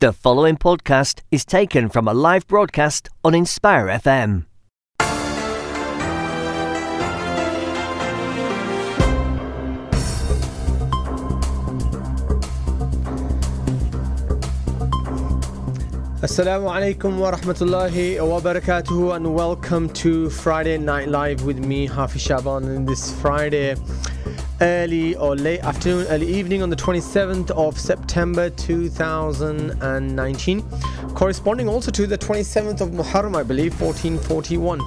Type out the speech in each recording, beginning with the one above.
The following podcast is taken from a live broadcast on Inspire FM. Assalamu alaikum wa rahmatullahi wa barakatuhu and welcome to Friday Night Live with me, Hafiz Shaban, in this Friday early or late afternoon, early evening on the 27th of September 2019, corresponding also to the 27th of Muharram, I believe, 1441.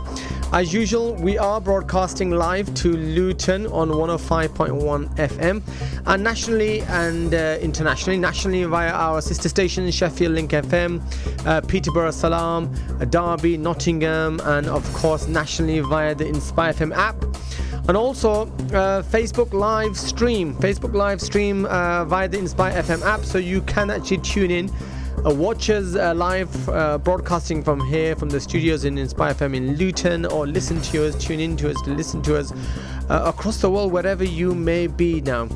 As usual, we are broadcasting live to Luton on 105.1 FM and nationally and uh, internationally. Nationally via our sister station Sheffield Link FM, uh, Peterborough Salam, Derby, Nottingham, and of course nationally via the Inspire FM app and also uh, Facebook live stream, Facebook live stream uh, via the Inspire FM app, so you can actually tune in. Uh, watch us uh, live uh, broadcasting from here, from the studios in Inspire FM in Luton, or listen to us, tune in to us, listen to us uh, across the world, wherever you may be now.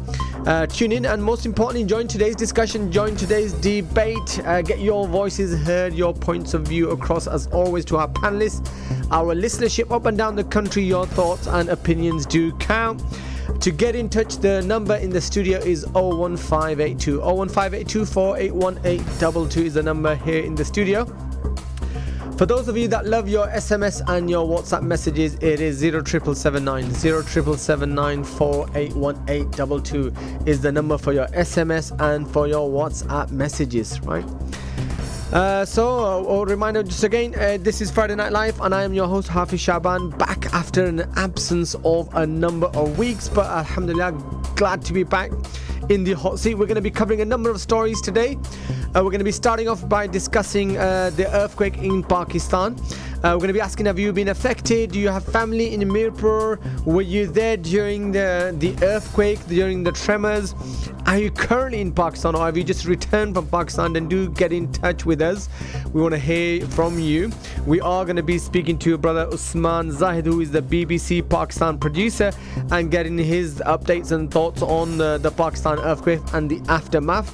Uh, tune in and most importantly, join today's discussion, join today's debate, uh, get your voices heard, your points of view across as always to our panelists, our listenership up and down the country. Your thoughts and opinions do count. To get in touch, the number in the studio is 01582. 01582 481822 is the number here in the studio. For those of you that love your SMS and your WhatsApp messages, it is 07779 07794811822 is the number for your SMS and for your WhatsApp messages, right? Uh, so, a reminder just again, uh, this is Friday Night Live, and I am your host Hafiz Shaban, back after an absence of a number of weeks. But Alhamdulillah, glad to be back in the hot seat. We're going to be covering a number of stories today. Uh, we're going to be starting off by discussing uh, the earthquake in Pakistan. Uh, we're going to be asking Have you been affected? Do you have family in Mirpur? Were you there during the, the earthquake, during the tremors? Are you currently in Pakistan or have you just returned from Pakistan? Then do get in touch with us. We want to hear from you. We are going to be speaking to brother Usman Zahid, who is the BBC Pakistan producer, and getting his updates and thoughts on the, the Pakistan earthquake and the aftermath.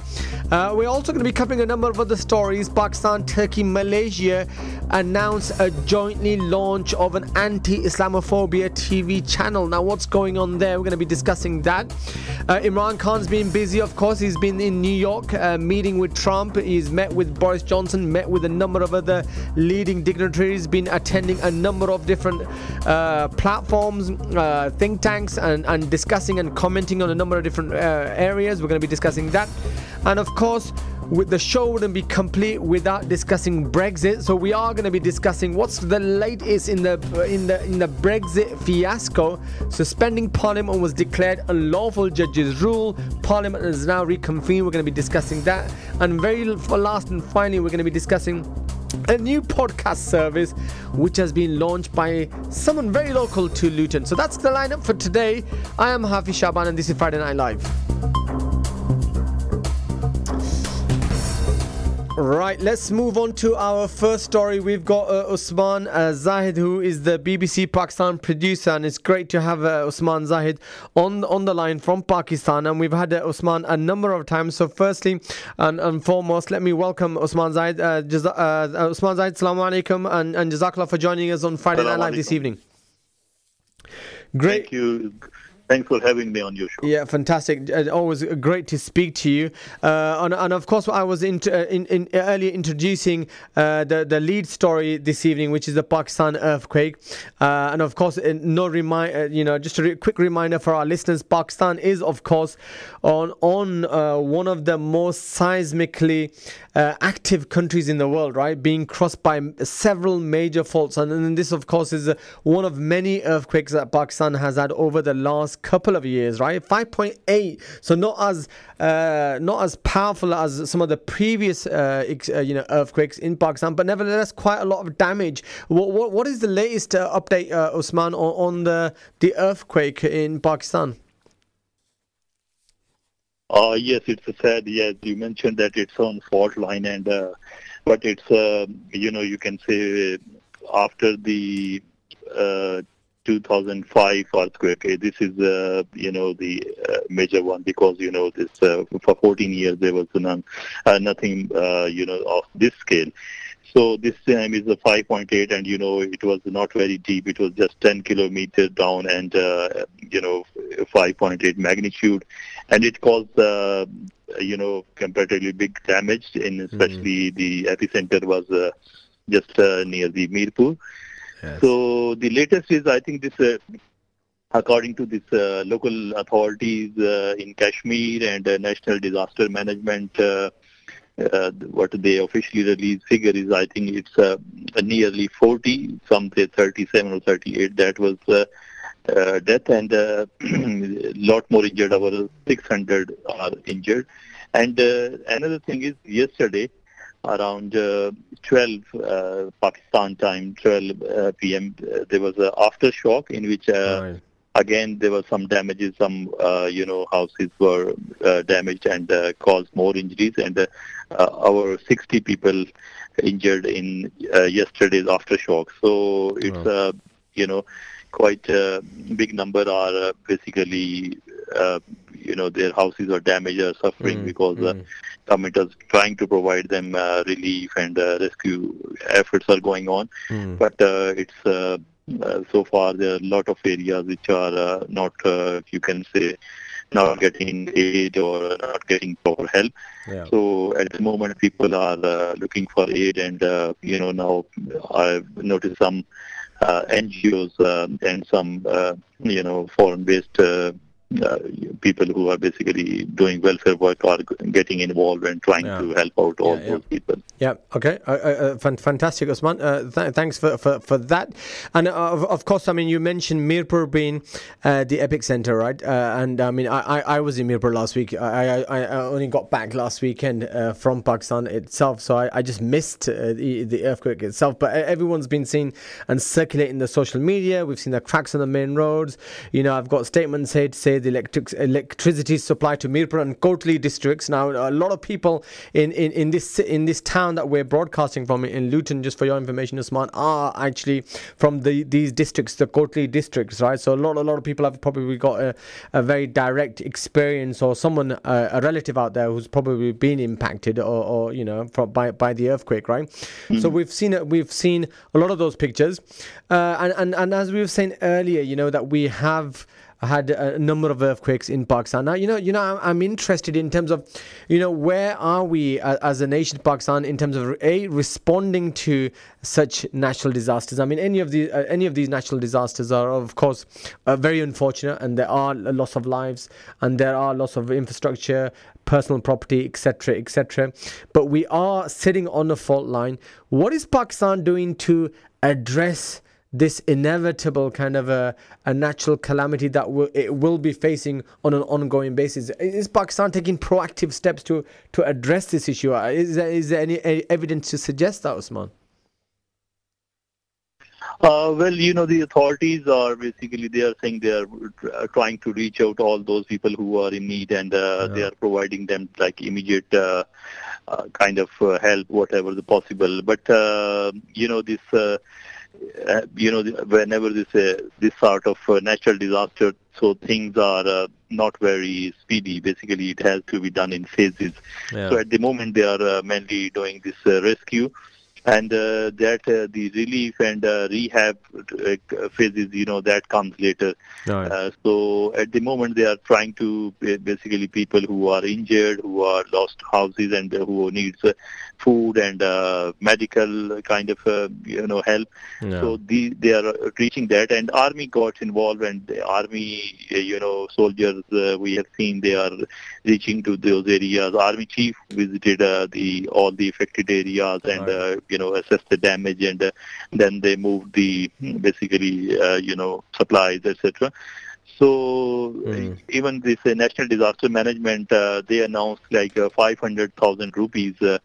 Uh, we're also going to be covering a number of other stories. Pakistan, Turkey, Malaysia announced a jointly launch of an anti-Islamophobia TV channel. Now, what's going on there? We're going to be discussing that. Uh, Imran Khan's been busy, of course. He's been in New York uh, meeting with Trump. He's met with Boris Johnson, met with a number of other leading dignitaries, been attending a number of different uh, platforms, uh, think tanks, and, and discussing and commenting on a number of different uh, areas. We're going to be discussing that. And of course, the show wouldn't be complete without discussing Brexit. So we are going to be discussing what's the latest in the in the in the Brexit fiasco. Suspending Parliament was declared unlawful. Judges rule. Parliament is now reconvened. We're going to be discussing that. And very last and finally, we're going to be discussing a new podcast service which has been launched by someone very local to Luton. So that's the lineup for today. I am Hafiz Shaban and this is Friday Night Live. Right, let's move on to our first story. We've got uh, Usman uh, Zahid, who is the BBC Pakistan producer, and it's great to have uh, Usman Zahid on on the line from Pakistan. And we've had uh, Usman a number of times. So, firstly and, and foremost, let me welcome Usman Zahid. Uh, Jaza- uh, Usman Zahid, Assalamu alaikum, and, and Jazakallah for joining us on Friday Night Live this evening. Great. Thank you. Thanks for having me on your show. Yeah, fantastic. Uh, always great to speak to you. Uh, and, and, of course, I was in, uh, in, in earlier introducing uh, the the lead story this evening, which is the Pakistan earthquake. Uh, and of course, no remind, uh, you know, just a re- quick reminder for our listeners: Pakistan is, of course, on on one of the most seismically active countries in the world, right? Being crossed by several major faults, and, and this, of course, is one of many earthquakes that Pakistan has had over the last couple of years, right? 5.8, so not as uh, not as powerful as some of the previous uh, ex, uh, you know earthquakes in Pakistan, but nevertheless quite a lot of damage. What what, what is the latest uh, update, uh, Usman, on, on the the earthquake in Pakistan? Uh, yes, it's sad. Yes, you mentioned that it's on fault line, and uh, but it's uh, you know you can say after the uh, 2005 earthquake. This is, uh, you know, the uh, major one because, you know, this uh, for 14 years there was none, uh, nothing, uh, you know, of this scale. So this time is a 5.8, and you know it was not very deep. It was just 10 kilometers down, and uh, you know 5.8 magnitude, and it caused uh, you know comparatively big damage. In especially mm-hmm. the epicenter was uh, just uh, near the Mirpur. So the latest is I think this. Uh, according to this uh, local authorities in Kashmir and National Disaster Management uh, what they officially released figure is I think it's uh, nearly 40, some say 37 or 38. That was uh, uh, death and a uh, lot more injured. Over 600 are injured. And uh, another thing is yesterday around 12 Pakistan time, 12 p.m. there was an aftershock in which. Right Again, there were some damages. Some, uh, you know, houses were uh, damaged and uh, caused more injuries. And uh, our 60 people injured in uh, yesterday's aftershock. So it's, uh, you know, quite a big number are uh, basically, uh, you know, their houses are damaged or suffering mm, because mm. Uh, government is trying to provide them uh, relief and uh, rescue efforts are going on. Mm. But it's uh, so far, there are a lot of areas which are uh, not, uh, you can say, not getting aid or not getting proper help. Yeah. So at the moment, people are uh, looking for aid, and uh, you know now I've noticed some Uh, NGOs um, and some uh, you know foreign-based uh, people who are basically doing welfare work are getting involved and trying yeah. to help out all yeah, those people. Yeah, okay. Uh, uh, uh fantastic, Usman. Uh, th- thanks for, for, for that. And uh, of, of course, I mean, you mentioned Mirpur being the epicenter, right? and I mean, I, I, I, was in Mirpur last week. I, I, I only got back last weekend from Pakistan itself, so I, I just missed the, the earthquake itself. But everyone's been seen and circulating the social media. We've seen the cracks on the main roads. You know, I've got statements here to say the electric, electricity supply to Mirpur and Kotli districts. Now, a lot of people in, in, in this in this town that we're broadcasting from in Luton, just for your information, Usman, are actually from the these districts, the Kotli districts, right? So a lot a lot of people have probably got a, a very direct experience or someone uh, a relative out there who's probably been impacted or, or you know from, by by the earthquake, right? Mm-hmm. So we've seen it. We've seen a lot of those pictures, uh, and, and and as we were saying earlier, you know that we have had a number of earthquakes in Pakistan. Now, you know, you know, I'm, I'm interested in terms of, you know, where are we as a nation, Pakistan, in terms of a responding to such natural disasters. I mean, any of these, uh, any of these natural disasters are, of course, uh, very unfortunate, and there are a loss of lives, and there are loss of infrastructure, personal property, etc., etc. But we are sitting on a fault line. What is Pakistan doing to address? This inevitable kind of a, a natural calamity that will, it will be facing on an ongoing basis. Is Pakistan taking proactive steps to, to address this issue? Uh, is there, is there any, evidence to suggest that, Usman? Uh, well, you know, the authorities are basically they are saying they are trying to reach out all those people who are in need, and uh, yeah. they are providing them like immediate uh, uh kind of uh, help, whatever the possible. But you know, this uh, you know, whenever this uh, this sort of uh, natural disaster, so things are uh, not very speedy. Basically, it has to be done in phases. Yeah. So at the moment, they are uh, mainly doing this uh, rescue and uh, that uh, the relief and uh, rehab uh, phases, you know, that comes later. Right. Uh, so at the moment, they are trying to basically people who are injured, who are lost houses, and who needs uh, food and medical kind of you know help. So the, they are reaching that, and army got involved, and the army, you know, soldiers we have seen they are reaching to those areas. Army chief visited the all the affected areas and. Right you know assess the damage and uh, then they move the basically uh, you know supplies etc so mm. even this uh, national disaster management uh, they announced like uh, 500000 rupees uh,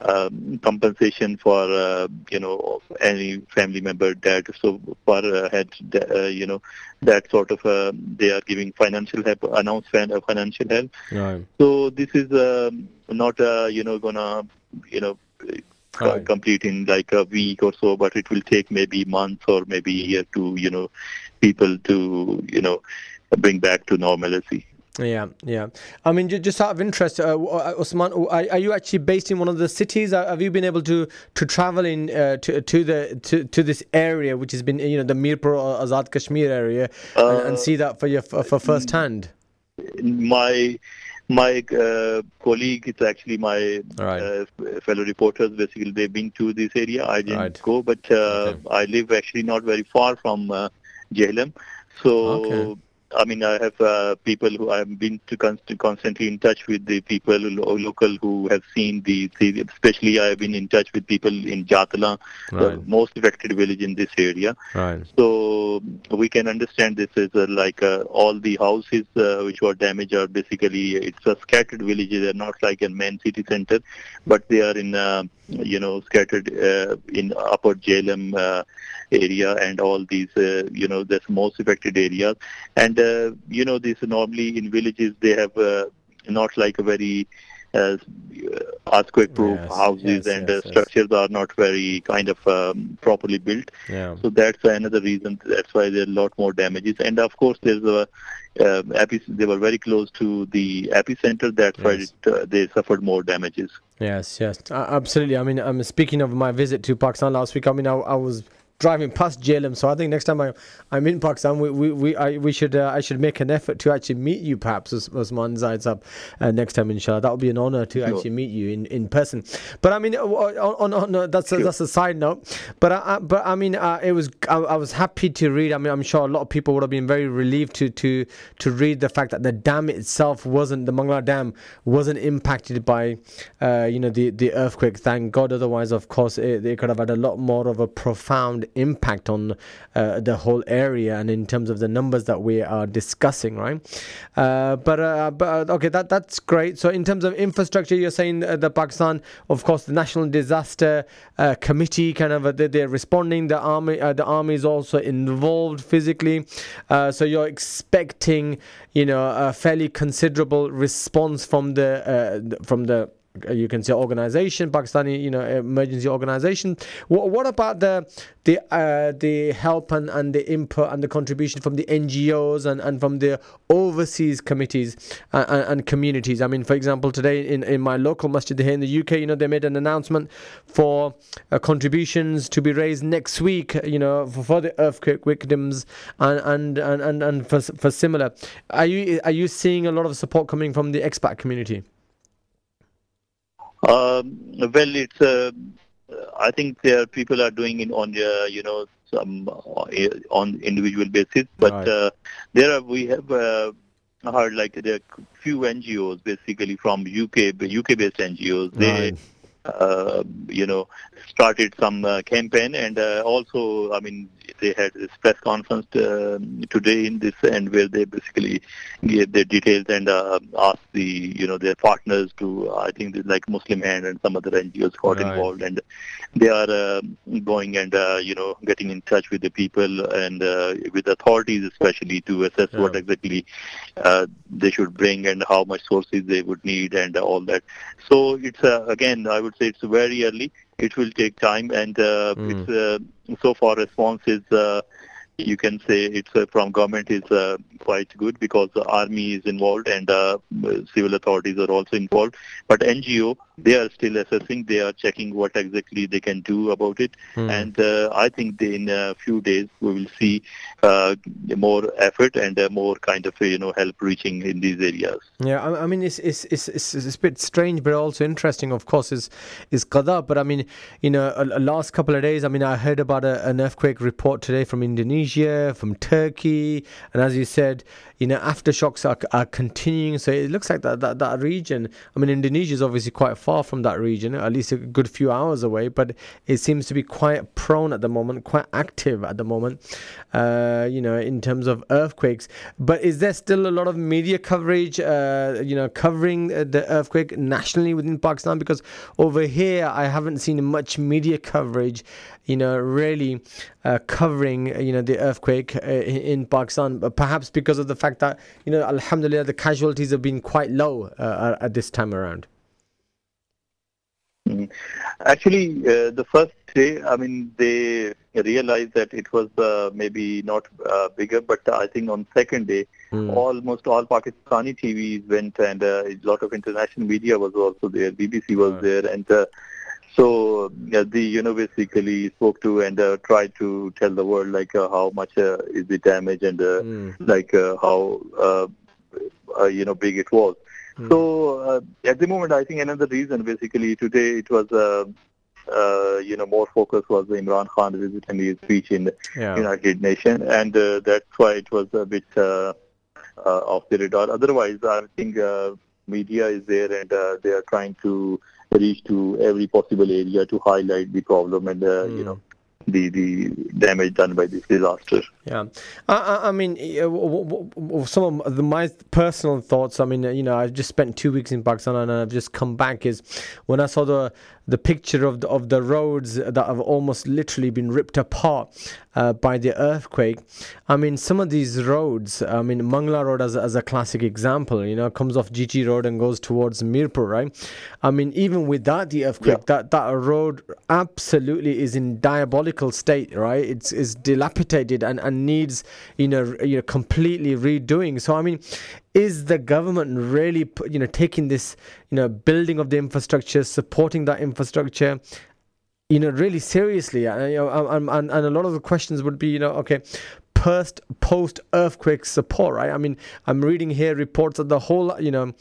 um, compensation for uh, you know any family member that so uh, had uh, you know that sort of uh, they are giving financial help announced financial help right. so this is um, not uh, you know gonna you know complete in like a week or so, but it will take maybe months or maybe a year to you know people to you know bring back to normalcy. Yeah, yeah. I mean, just out of interest, uh, uh Osman, are, you actually based in one of the cities? Have you been able to to travel in uh, to to the to, to this area, which has been you know the Mirpur Azad Kashmir area, uh, and, and, see that for your for, for first hand? My my uh, colleague, it's actually my right. uh, fellow reporters. Basically, they've been to this area. I didn't right. go, but uh, okay. I live actually not very far from uh, Jhelum. So okay. I mean, I have uh, people who I've been to const- constantly in touch with the people lo- local who have seen the, the, especially I have been in touch with people in Jatala, right. the most affected village in this area. Right. So we can understand this is uh, like uh, all the houses uh, which were damaged are basically it's a scattered villages. They're not like a main city center, but they are in uh, you know scattered uh, in upper Jhelum area and all these, uh, you know, the most affected areas. And, uh, you know, this normally in villages, they have uh, not like a very uh, earthquake-proof yes, houses yes, and yes, uh, structures are not very kind of um, properly built. Yeah. So that's another reason. That's why there are a lot more damages. And of course, there's a uh, they were very close to the epicenter. That's why it, uh, they suffered more damages. Yes, yes, absolutely. I mean, I'm speaking of my visit to Pakistan last week. I mean, I, I was driving past Jhelum. So I think next time I, I'm in Pakistan, we we we, I, we should uh, I should make an effort to actually meet you, perhaps as Osman Zaid uh, next time, inshallah. That would be an honor to sure. actually meet you in, in person. But I mean, uh, on, on, on uh, that's a, that's a side note. But I, but I mean, uh, it was I, I, was happy to read. I mean, I'm sure a lot of people would have been very relieved to to to read the fact that the dam itself wasn't the Mangla Dam wasn't impacted by uh, you know the the earthquake. Thank God. Otherwise, of course, it, it could have had a lot more of a profound impact on uh, the whole area and in terms of the numbers that we are discussing, right? Uh, but uh, but uh, okay, that that's great. So in terms of infrastructure, you're saying the Pakistan, of course, the National Disaster uh, Committee, kind of they're responding. The army, the army is also involved physically. so you're expecting, you know, a fairly considerable response from the from the uh, you can say organization, Pakistani, you know, emergency organization. What, what about the the uh, the help and, and the input and the contribution from the NGOs and, and from the overseas committees and, and communities? I mean, for example, today in, in my local masjid here in the UK, you know, they made an announcement for uh, contributions to be raised next week, you know, for, for the earthquake victims and and, and, and, and for, for similar. Are you are you seeing a lot of support coming from the expat community? Um, well, it's. Uh, I think there people are doing it on uh, you know some uh, on individual basis, but right. uh, there are we have uh, heard like there are few NGOs basically from UK UK based NGOs. They right. uh, you know started some uh, campaign and uh, also I mean they had this press conference uh, today in this end where they basically gave their details and uh, asked the you know their partners to I think like Muslim Hand and some other NGOs got right. involved and they are uh, going and uh, you know getting in touch with the people and uh, with authorities especially to assess yeah. what exactly uh, they should bring and how much sources they would need and all that. So it's uh, again I would say it's very early it will take time and uh, mm. it's uh, so far response is uh, you can say it's uh, from government is uh, quite good because the army is involved and uh, civil authorities are also involved. But NGO, they are still assessing. They are checking what exactly they can do about it. Mm. And uh, I think in a few days we will see uh, more effort and uh, more kind of you know help reaching in these areas. Yeah, I, I mean it's, it's it's, it's it's a bit strange, but also interesting. Of course, is is Qadar. But I mean, you know, a, a last couple of days. I mean, I heard about a, an earthquake report today from Indonesia, from Turkey, and as you said, you know, aftershocks are, are continuing. So it looks like that, that, that region, I mean, Indonesia is obviously quite far from that region, at least a good few hours away, but it seems to be quite prone at the moment, quite active at the moment, uh, you know, in terms of earthquakes. But is there still a lot of media coverage, uh, you know, covering the earthquake nationally within Pakistan? Because over here, I haven't seen much media coverage you know, really uh, covering, you know, the earthquake uh, in, Pakistan, perhaps because of the fact that, you know, alhamdulillah, the casualties have been quite low uh, at this time around. Mm. Actually, uh, the first day, I mean, they realized that it was uh, maybe not uh, bigger, but I think on second day, mm. almost all Pakistani TVs went, and uh, a lot of international media was also there. BBC was right. there, and uh, so the you know basically spoke to and uh, tried to tell the world like uh, how much uh, is the damage and uh, mm. like uh, how uh, uh, you know big it was. Mm. So uh, at the moment, I think another reason basically today it was. You know, more focus was the Imran Khan visiting his speech in the yeah. United Nations, and uh, that's why it was a bit uh, uh, off the radar. Otherwise, I think uh, media is there, and uh, they are trying to reach to every possible area to highlight the problem and uh, mm. you know the the damage done by this disaster. Yeah, I, I mean, some of the, my personal thoughts. I mean, you know, I've just spent two weeks in Pakistan and I've just come back. Is when I saw the the picture of the, of the roads that have almost literally been ripped apart uh, by the earthquake. I mean, some of these roads, I mean, Mangla Road as, as a classic example, you know, comes off GT Road and goes towards Mirpur, right? I mean, even without the earthquake, yeah. that, that road absolutely is in diabolical state, right? It's, it's dilapidated and, and needs, you know, you know, completely redoing. So, I mean, is the government really you know taking this you know building of the infrastructure supporting that infrastructure you know really seriously? And, you know, and, and, a lot of the questions would be you know okay post post earthquake support right? I mean i'm reading here reports of the whole you know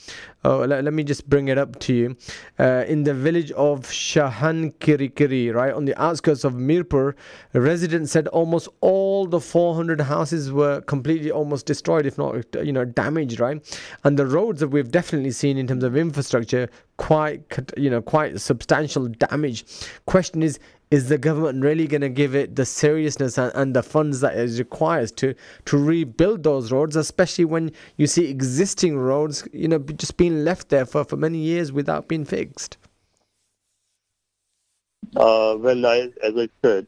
oh, let, let me just bring it up to you. Uh, in the village of shahankirikiri right on the outskirts of mirpur residents said almost all the 400 houses were completely almost destroyed if not you know damaged right? And the roads that we've definitely seen in terms of infrastructure quite you know quite substantial damage. Question is is the government really going to give it the seriousness and, and, the funds that it requires to to rebuild those roads especially when you see existing roads you know just being left there for, for many years without being fixed uh, well I, as i said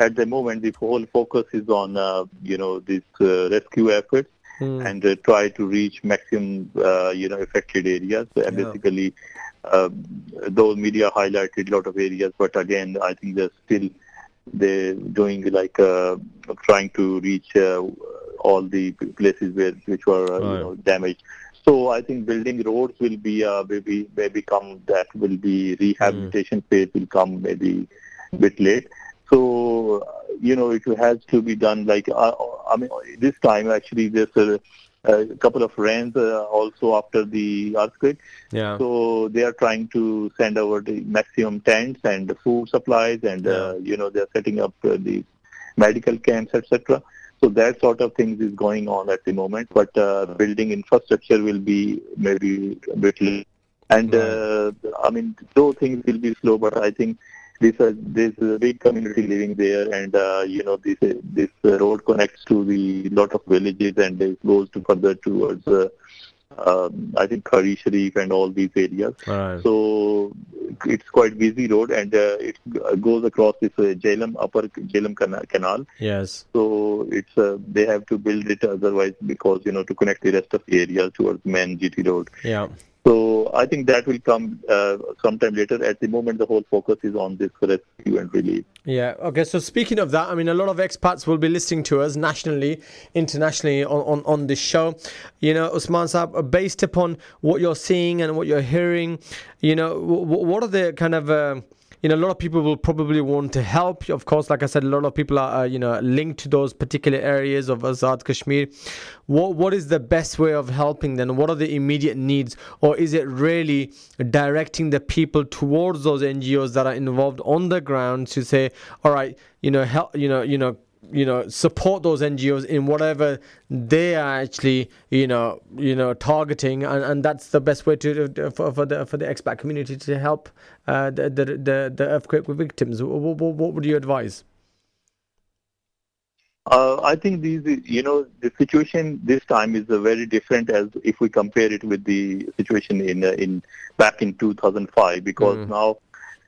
at the moment the whole focus is on uh, you know these uh, rescue efforts mm. and uh, try to reach maximum uh, you know affected areas and yeah. basically uh, though media highlighted a lot of areas, but again, I think they're still they're doing like uh, trying to reach uh, all the places where which were uh, right. you know, damaged. So I think building roads will be uh, maybe maybe come that will be rehabilitation mm. phase will come maybe a bit late. So you know it has to be done like uh, I mean this time actually there's a a couple of rains uh, also after the earthquake. Yeah. So they are trying to send over the maximum tents and food supplies, and uh, yeah. uh, you know they are setting up uh, the medical camps, etc. So that sort of things is going on at the moment. But uh, building infrastructure will be maybe a bit late. And uh, I mean, those things will be slow, but I think this uh, there's a big community living there, and uh, you know this uh, this uh, road connects to the lot of villages, and it goes to further towards. Uh, um, I think Khari Sharif and all these areas. Right. So it's quite busy road, and uh, it goes across this uh, Jhelum upper Jhelum canal. Yes. So it's uh, they have to build it otherwise because you know to connect the rest of the area towards main GT road. Yeah. So I think that will come uh, sometime later. At the moment, the whole focus is on this rescue and relief. Yeah. Okay. So speaking of that, I mean, a lot of expats will be listening to us nationally, internationally on, on, on this show. You know, Usman Saab, based upon what you're seeing and what you're hearing, you know, w- what are the kind of uh, you know, a lot of people will probably want to help. Of course, like I said, a lot of people are, uh, you know, linked to those particular areas of Azad Kashmir. What What is the best way of helping them? What are the immediate needs? Or is it really directing the people towards those NGOs that are involved on the ground to say, all right, you know, help, you know, you know, you know support those NGOs in whatever they are actually you know you know targeting and, and that's the best way to for, for the for the expat community to help uh, the, the, the the earthquake victims what, what, what would you advise uh, I think these, you know, the situation this time is very different as if we compare it with the situation in uh, in back in 2005 because mm. now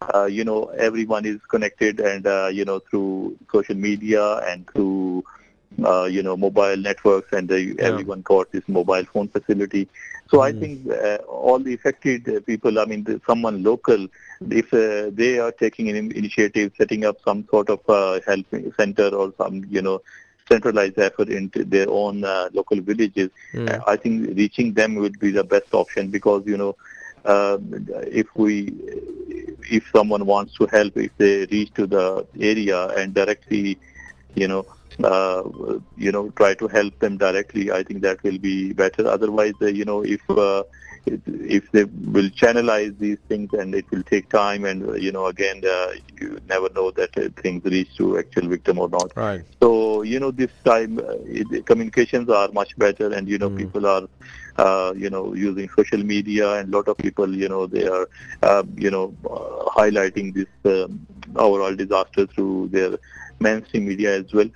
uh, you know, everyone is connected and, uh, you know, through social media and through uh, you know, mobile networks, and Yeah. everyone got this mobile phone facility. So I Mm. think uh, all the affected people, I mean, the, someone local, if uh, they are taking an initiative, setting up some sort of uh, help center or some, you know, centralized effort into their own uh, local villages, Mm. I think reaching them would be the best option because, you know, uh, if we, if someone wants to help, if they reach to the area and directly, you know, uh, you know, try to help them directly, I think that will be better. Otherwise, uh, you know, if uh, if- they will channelize these things and it will take time and uh, you know again uh, you never know that uh, things reach to actual victim or not Right. so you know this time uh, it, communications are much better and you know Mm. people are uh, you know using social media and a lot of people you know they are uh, you know uh, highlighting this um, overall disaster through their mainstream media as well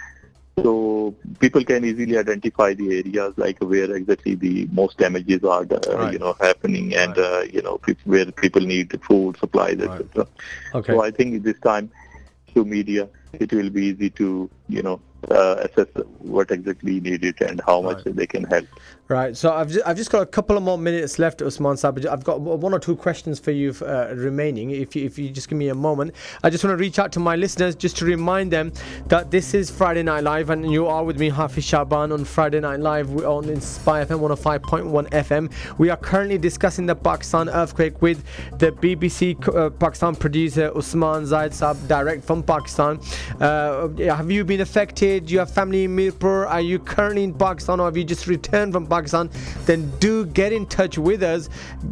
so people can easily identify the areas like where exactly the most damages are uh, Right. you know happening and uh, you know pe- where people need food supplies Right. etc Okay. so I think this time through media, it will be easy to, you know, uh, assess what exactly needed and how much Right. they can help. Right. So I've just, I've just got a couple of more minutes left, Usman Sabaj. I've got one or two questions for you uh, remaining. If you, if you just give me a moment, I just want to reach out to my listeners just to remind them that this is Friday Night Live, and you are with me, Hafiz Shaban, on Friday Night Live We're on Inspire FM 105.1 FM. We are currently discussing the Pakistan earthquake with the BBC uh, Pakistan producer Usman Zaid Saab, direct from Pakistan. Uh, have you been affected? Do you have family in Mirpur? Are you currently in Pakistan, or have you just returned from Pakistan? Then do get in touch with us.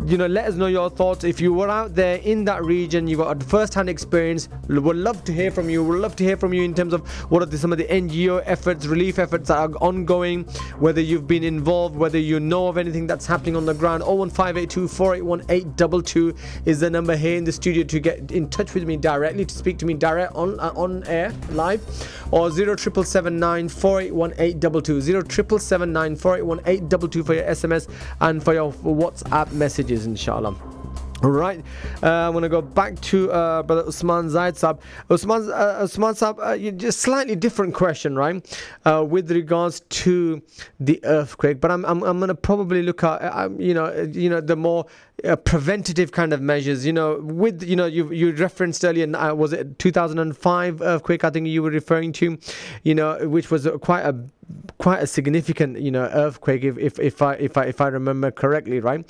You know, let us know your thoughts. If you were out there in that region, you got a first-hand experience. We'd love to hear from you. We'd love to hear from you in terms of what are the, some of the NGO efforts, relief efforts that are ongoing. Whether you've been involved, whether you know of anything that's happening on the ground. 01582 481 822 is the number here in the studio to get in touch with me directly to speak to me direct on uh, on air live or 07779 481 822 07779 481 822 for your SMS and for your WhatsApp messages inshallah all right, uh, I'm to go back to uh, Brother Usman Zaid. Usman, uh, Usman Saab, uh, just slightly different question, right? Uh, with regards to the earthquake, but I'm, I'm, I'm to probably look at, uh, um, you know, uh, you know, the more uh, preventative kind of measures. You know, with you know, you you referenced earlier, uh, was it 2005 earthquake? I think you were referring to, you know, which was quite a quite a significant you know earthquake if if, if I if I if I remember correctly right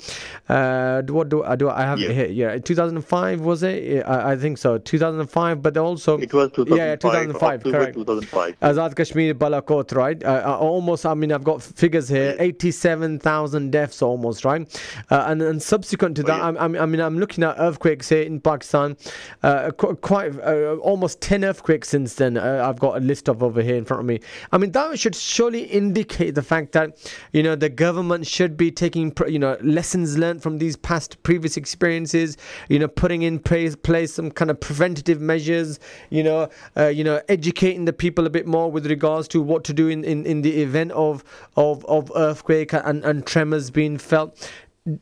uh what do I do I have Yeah. it here yeah 2005 was it Yeah, I, I think so 2005 but also It was 2005, yeah, yeah 2005 October correct 2005. Azad Kashmir Balakot, right? Uh, uh, almost, I mean, I've got figures here 87,000 deaths almost, right? Uh, and, and subsequent to Oh, that, yeah. I'm, I'm, I mean, I'm looking at earthquakes here in Pakistan, uh, qu- quite uh, almost 10 earthquakes since then. Uh, I've got a list of over here in front of me. I mean, that should surely indicate the fact that, you know, the government should be taking, you know, lessons learned from these past previous experiences, you know, putting in place, place some kind of preventative measures, you know, uh, you know, educating the people a bit more with regards to what to do in, in, in the event of, of, of earthquake and, and tremors being felt.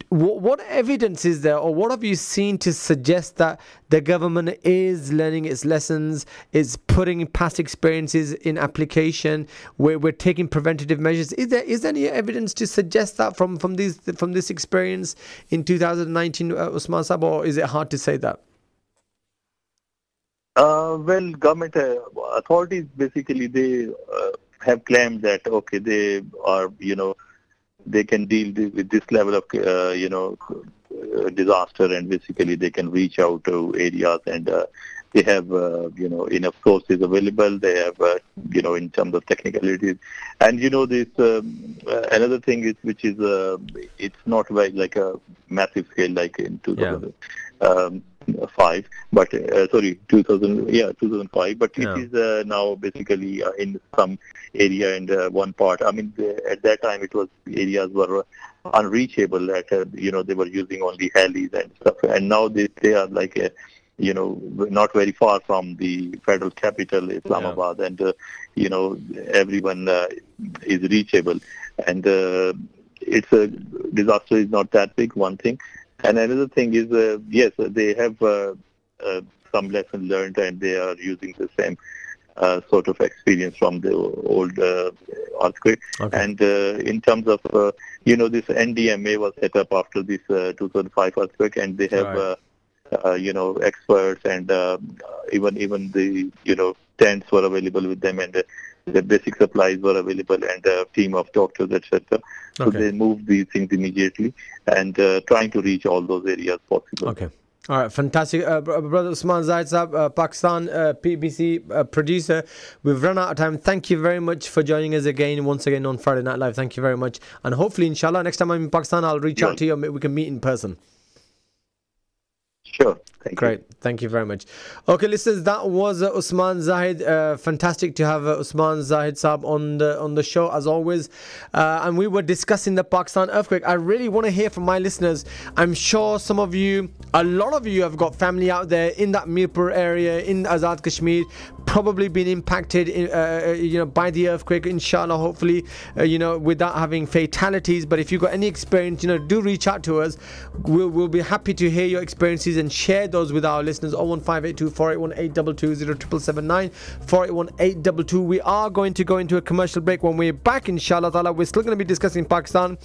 What, evidence is there, or what have you seen to suggest that the government is learning its lessons, is putting past experiences in application, where we're taking preventative measures? Is there is there any evidence to suggest that from from these from this experience in 2019, uh, Usman Sab, or is it hard to say that? Uh, well, government uh, authorities basically they uh, have claimed that okay they are you know they can deal with this level of uh, you know uh, disaster and basically they can reach out to areas and uh, they have uh, you know enough sources available. They have uh, you know in terms of technicalities. And you know this um, uh, another thing is which is uh, it's not like like a massive scale like in 2000 um, five, but uh, sorry, 2000, yeah, 2005. But Yeah. it is uh, now basically uh, in some area and uh, one part. I mean, the, at that time it was areas were unreachable. That uh, you know they were using only helis and stuff, and now they they are like a you know, not very far from the federal capital, Islamabad, and uh, you know, everyone uh, is reachable. And uh, it's a disaster is not that big. One thing, and another thing is, uh, yes, they have uh, uh, some lesson learned, and they are using the same uh, sort of experience from the old uh, earthquake. Okay. And uh, in terms of, uh, you know, this NDMA was set up after this uh, 2005 earthquake, and they have, Right. uh, uh, you know, experts and uh, even even the, you know, tents were available with them, and uh, the basic supplies were available, and a team of doctors, etc. So Okay. they moved these things immediately, and uh, trying to reach all those areas possible. Okay. All right, fantastic. Uh, Brother Usman Zaid Saab, uh, Pakistan uh, BBC uh, producer. We've run out of time. Thank you very much for joining us again, once again on Friday Night Live. Thank you very much. And hopefully, inshallah, next time I'm in Pakistan, I'll reach Yeah. out to you and we can meet in person. Sure. Thank you. Great. Thank you very much. Okay, listeners, that was uh, Usman Zahid. Uh, fantastic to have uh, Usman Zahid Saab on the on the show as always. Uh, and we were discussing the Pakistan earthquake. I really want to hear from my listeners. I'm sure some of you, a lot of you, have got family out there in that Mirpur area in Azad Kashmir, probably been impacted, in, uh, uh, you know, by the earthquake. Inshallah, hopefully, you know, without having fatalities. But if you've got any experience, you know, do reach out to us. We'll, we'll be happy to hear your experiences and share those with our listeners. 01582 481 822 0779 481 822. We are going to go into a commercial break. When we're back, inshallah, ta'ala, we're still going to be discussing Pakistan,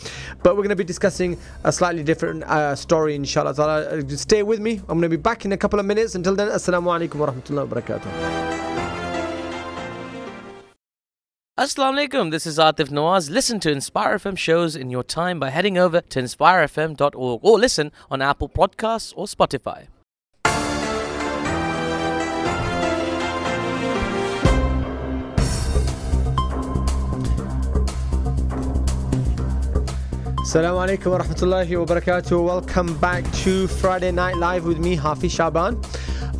but we're going to be discussing a slightly different uh, story, inshallah. Ta'ala. Uh, Stay with me. I'm going to be back in a couple of minutes. Until then, assalamu alaikum wa rahmatullahi wa barakatuh. Assalamu alaikum, this is Atif Nawaz. Listen to Inspire FM shows in your time by heading over to inspirefm.org or listen on Apple Podcasts or Spotify. Assalamu alaikum wa rahmatullahi wa barakatuh. Welcome back to Friday Night Live with me, Hafiz Shaban.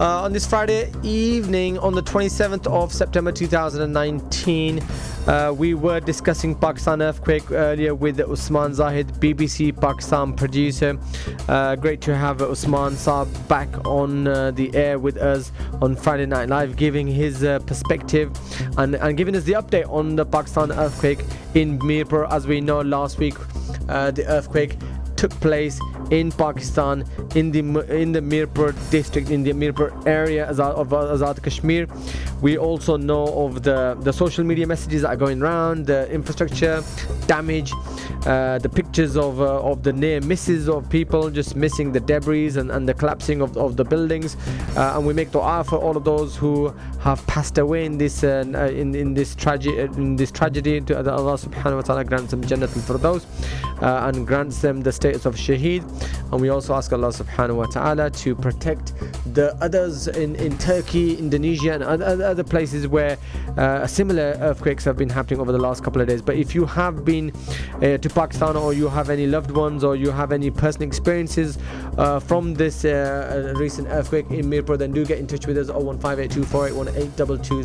Uh, on this Friday evening, on the 27th of September 2019, uh, we were discussing Pakistan earthquake earlier with Usman Zahid, BBC Pakistan producer. Uh, great to have Usman Saab back on uh, the air with us on Friday Night Live, giving his uh, perspective and, and giving us the update on the Pakistan earthquake in Mirpur. As we know, last week uh, the earthquake took place in Pakistan in the in the Mirpur district in the Mirpur area of Azad Kashmir. We also know of the the social media messages that are going around, the infrastructure damage, uh, the pictures of uh, of the near misses of people just missing the debris and, and the collapsing of, of the buildings. Uh, and we make dua for all of those who have passed away in this uh, in in this tragedy in this tragedy. To Allah Subhanahu wa Taala grants them Jannat for those uh, and grants them the status of shaheed. And we also ask Allah Subhanahu wa Taala to protect the others in, in Turkey, Indonesia, and other, other places where uh, similar earthquakes have been happening over the last couple of days. But if you have been uh, to Pakistan or you have any loved ones or you have any personal experiences uh, from this uh, uh, recent earthquake in Mirpur, then do get in touch with us 01582 481 822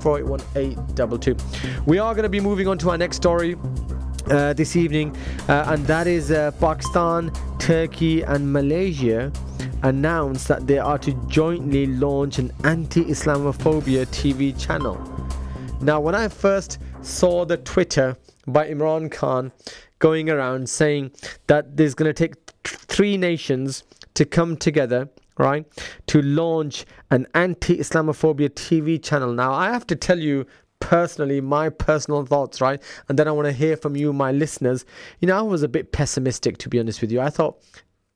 481 We are going to be moving on to our next story. Uh, this evening, uh, and that is uh, Pakistan, Turkey, and Malaysia announced that they are to jointly launch an anti Islamophobia TV channel. Now, when I first saw the Twitter by Imran Khan going around saying that there's going to take th- three nations to come together, right, to launch an anti Islamophobia TV channel. Now, I have to tell you personally my personal thoughts, right, and then I want to hear from you, my listeners. You know, I was a bit pessimistic, to be honest with you. I thought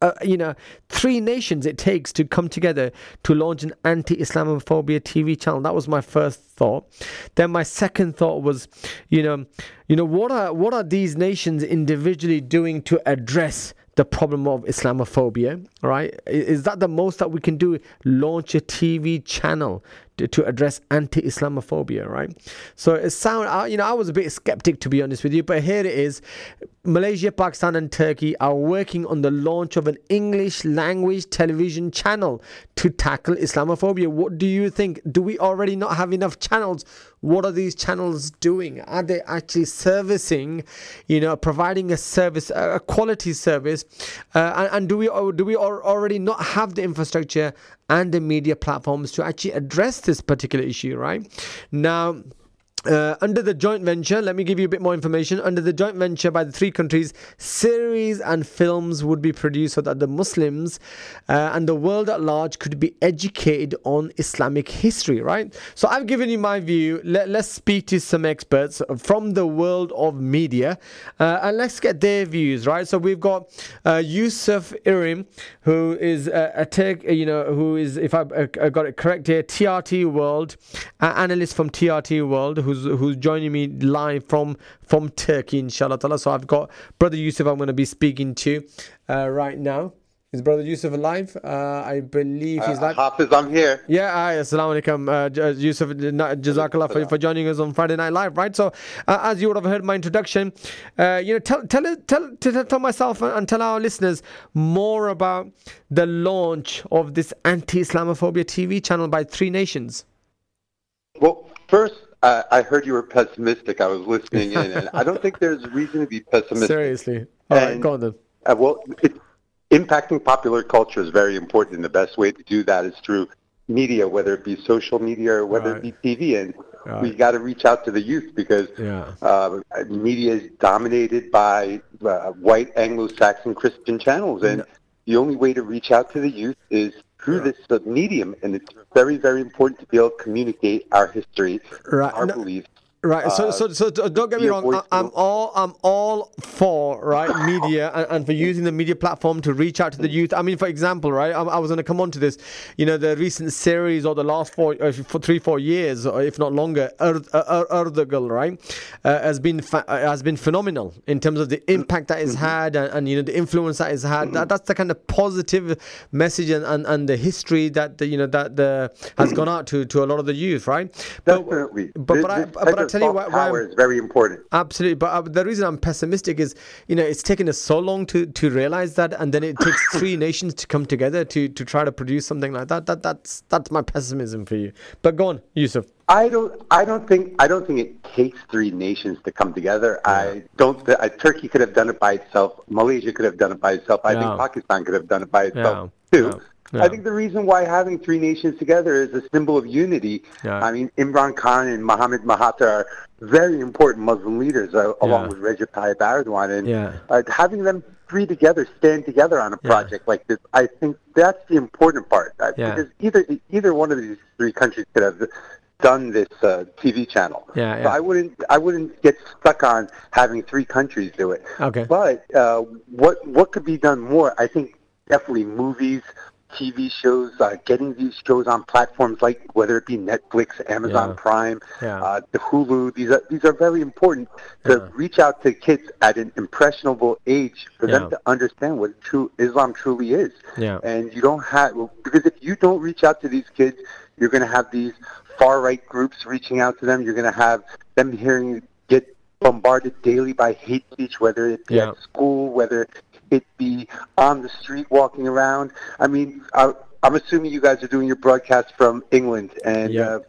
uh, you know, three nations it takes to come together to launch an anti-Islamophobia TV channel. That was my first thought. Then my second thought was, you know, you know what are what are these nations individually doing to address the problem of Islamophobia? Right? Is that the most that we can do? Launch a TV channel to, to address anti-Islamophobia, right? So it sound, you know, I was a bit skeptic to be honest with you, but here it is. Malaysia, Pakistan, and Turkey are working on the launch of an English language television channel to tackle Islamophobia. What do you think? Do we already not have enough channels? What are these channels doing? Are they actually servicing, you know, providing a service, a quality service? Uh, and, and do we do we already not have the infrastructure and the media platforms to actually address this particular issue? Right now. Uh, under the joint venture, let me give you a bit more information. Under the joint venture by the three countries, series and films would be produced so that the Muslims uh, and the world at large could be educated on Islamic history, right? So I've given you my view. Let, let's speak to some experts from the world of media uh, and let's get their views, right? So we've got uh, Yusuf Irim, who is a, a tech, you know, who is, if I, I got it correct here, TRT World, analyst from TRT World, who who's who's joining me live from from Turkey, inshallah ta'ala. So I've got brother Yusuf I'm going to be speaking to uh, right now. Is brother Yusuf alive? Uh, I believe he's uh, live. Hafiz, I'm here. Yeah, hi, assalamu alaikum. Uh, uh Yusuf, jazakallah for, for joining us on Friday Night Live, right? So, uh, as you would have heard my introduction, uh, you know, tell, tell, tell, tell, tell myself and tell our listeners more about the launch of this anti Islamophobia TV channel by Three Nations. Well, first, I, heard you were pessimistic. I was listening in, and I don't think there's reason to be pessimistic. Seriously. All and, right, go on then. Uh, well, it, impacting popular culture is very important, and the best way to do that is through media, whether it be social media or whether right. it be TV. And right. we got to reach out to the youth because yeah. uh, media is dominated by uh, white Anglo-Saxon Christian channels, and the only way to reach out to the youth is through this medium, and it's very, very important to be able to communicate our history, right. our no, beliefs, Right. So, uh, so, so don't get me wrong. I, am all, I'm all for right media and, and, for using the media platform to reach out to the youth. I mean, for example, right. I, I was going to come on to this. You know, the recent series or the last four, uh, for three, four years, or if not longer, Ertugrul, right, uh, has been fa- uh, has been phenomenal in terms of the impact that it's mm-hmm. had and, and, you know the influence that it's had. That, that's the kind of positive message and, and, and the history that the, you know that the has gone out to to a lot of the youth, right? Definitely. But but, but, I, but I tell you what, power is very important. Absolutely, but uh, the reason I'm pessimistic is, you know, it's taken us so long to to realize that, and then it takes three nations to come together to to try to produce something like that. That that's that's my pessimism for you. But go on, Yusuf. I don't. I don't think. I don't think it takes three nations to come together. Yeah. I don't. I, Turkey could have done it by itself. Malaysia could have done it by itself. I think Pakistan could have done it by itself too. Yeah. I think the reason why having three nations together is a symbol of unity. Yeah. I mean, Imran Khan and Mohammed Mahathir are very important Muslim leaders, uh, along with Recep Tayyip Erdogan, and uh, having them three together stand together on a project like this, I think that's the important part. Uh, because either either one of these three countries could have done this uh, TV channel. Yeah, yeah. So I wouldn't I wouldn't get stuck on having three countries do it. Okay. But uh, what what could be done more? I think definitely movies, TV shows, uh, getting these shows on platforms like whether it be Netflix, Amazon yeah. Prime, yeah. Uh, the Hulu. These are these are very important to yeah. reach out to kids at an impressionable age for them to understand what true Islam truly is. Yeah. And you don't have because if you don't reach out to these kids, you're going to have these far right groups reaching out to them. You're going to have them hearing get bombarded daily by hate speech, whether it be at school, whether it be on the street walking around. I mean, I, I'm assuming you guys are doing your broadcast from England, and yeah.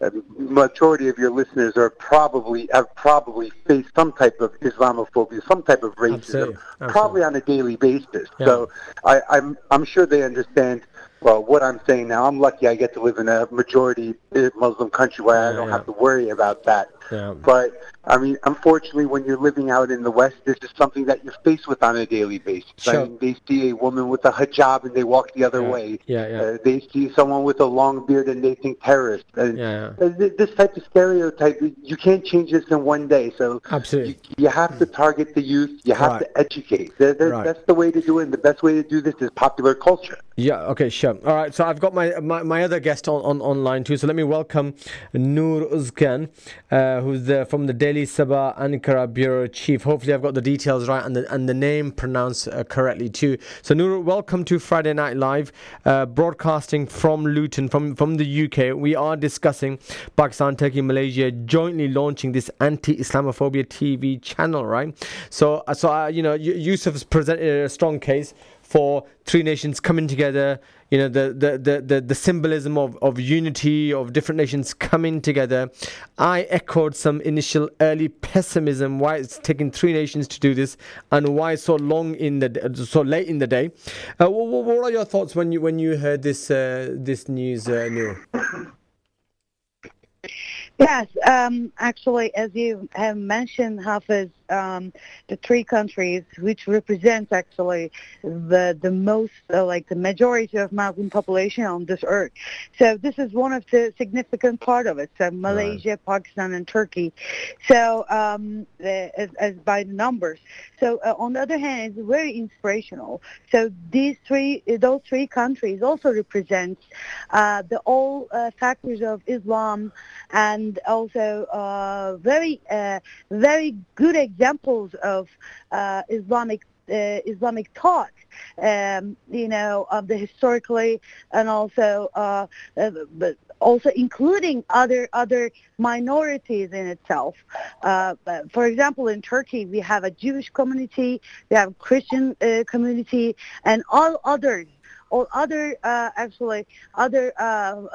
uh, majority of your listeners are probably have probably faced some type of Islamophobia, some type of racism, Absolutely. Absolutely. probably on a daily basis. Yeah. So I, I'm I'm sure they understand well, what I'm saying now, I'm lucky I get to live in a majority Muslim country where yeah, I don't yeah. have to worry about that. Yeah. But I mean, unfortunately, when you're living out in the West, this is something that you're faced with on a daily basis. Sure. I mean, they see a woman with a hijab and they walk the other yeah. way. Yeah, yeah. Uh, they see someone with a long beard and they think terrorist. And yeah, yeah. This type of stereotype, you can't change this in one day. So Absolutely. You, you have to target the youth. You have right. to educate. There, there, right. That's the way to do it. And the best way to do this is popular culture. Yeah. Okay. Sure. All right. So I've got my my, my other guest on, on online too. So let me welcome Noor Uzcan, uh, who's the, from the Daily Sabah Ankara bureau chief. Hopefully, I've got the details right and the and the name pronounced uh, correctly too. So Noor, welcome to Friday Night Live, uh, broadcasting from Luton, from from the UK. We are discussing Pakistan, Turkey, Malaysia jointly launching this anti-Islamophobia TV channel, right? So so uh, you know Yusuf has presented a strong case for three nations coming together you know the the the the, the symbolism of, of unity of different nations coming together. I echoed some initial early pessimism why it's taking three nations to do this and why so long in the so late in the day. Uh, what, what, are your thoughts when you when you heard this uh, this news uh, Yes, um, actually, as you have mentioned, Hafiz, um, the three countries which represent actually the the most, uh, like the majority of Muslim population on this earth. So this is one of the significant part of it. So Malaysia, Pakistan, and Turkey. So um, as, as by the numbers. So uh, on the other hand, it's very inspirational. So these three, those three countries also represent uh, the all uh, factors of Islam and also uh, very, uh, very good examples of uh, Islamic uh, Islamic thought, um, you know, of the historically and also, uh, uh, but also including other other minorities in itself. Uh, for example, in Turkey, we have a Jewish community, we have a Christian uh, community, and all others or other uh, actually other uh,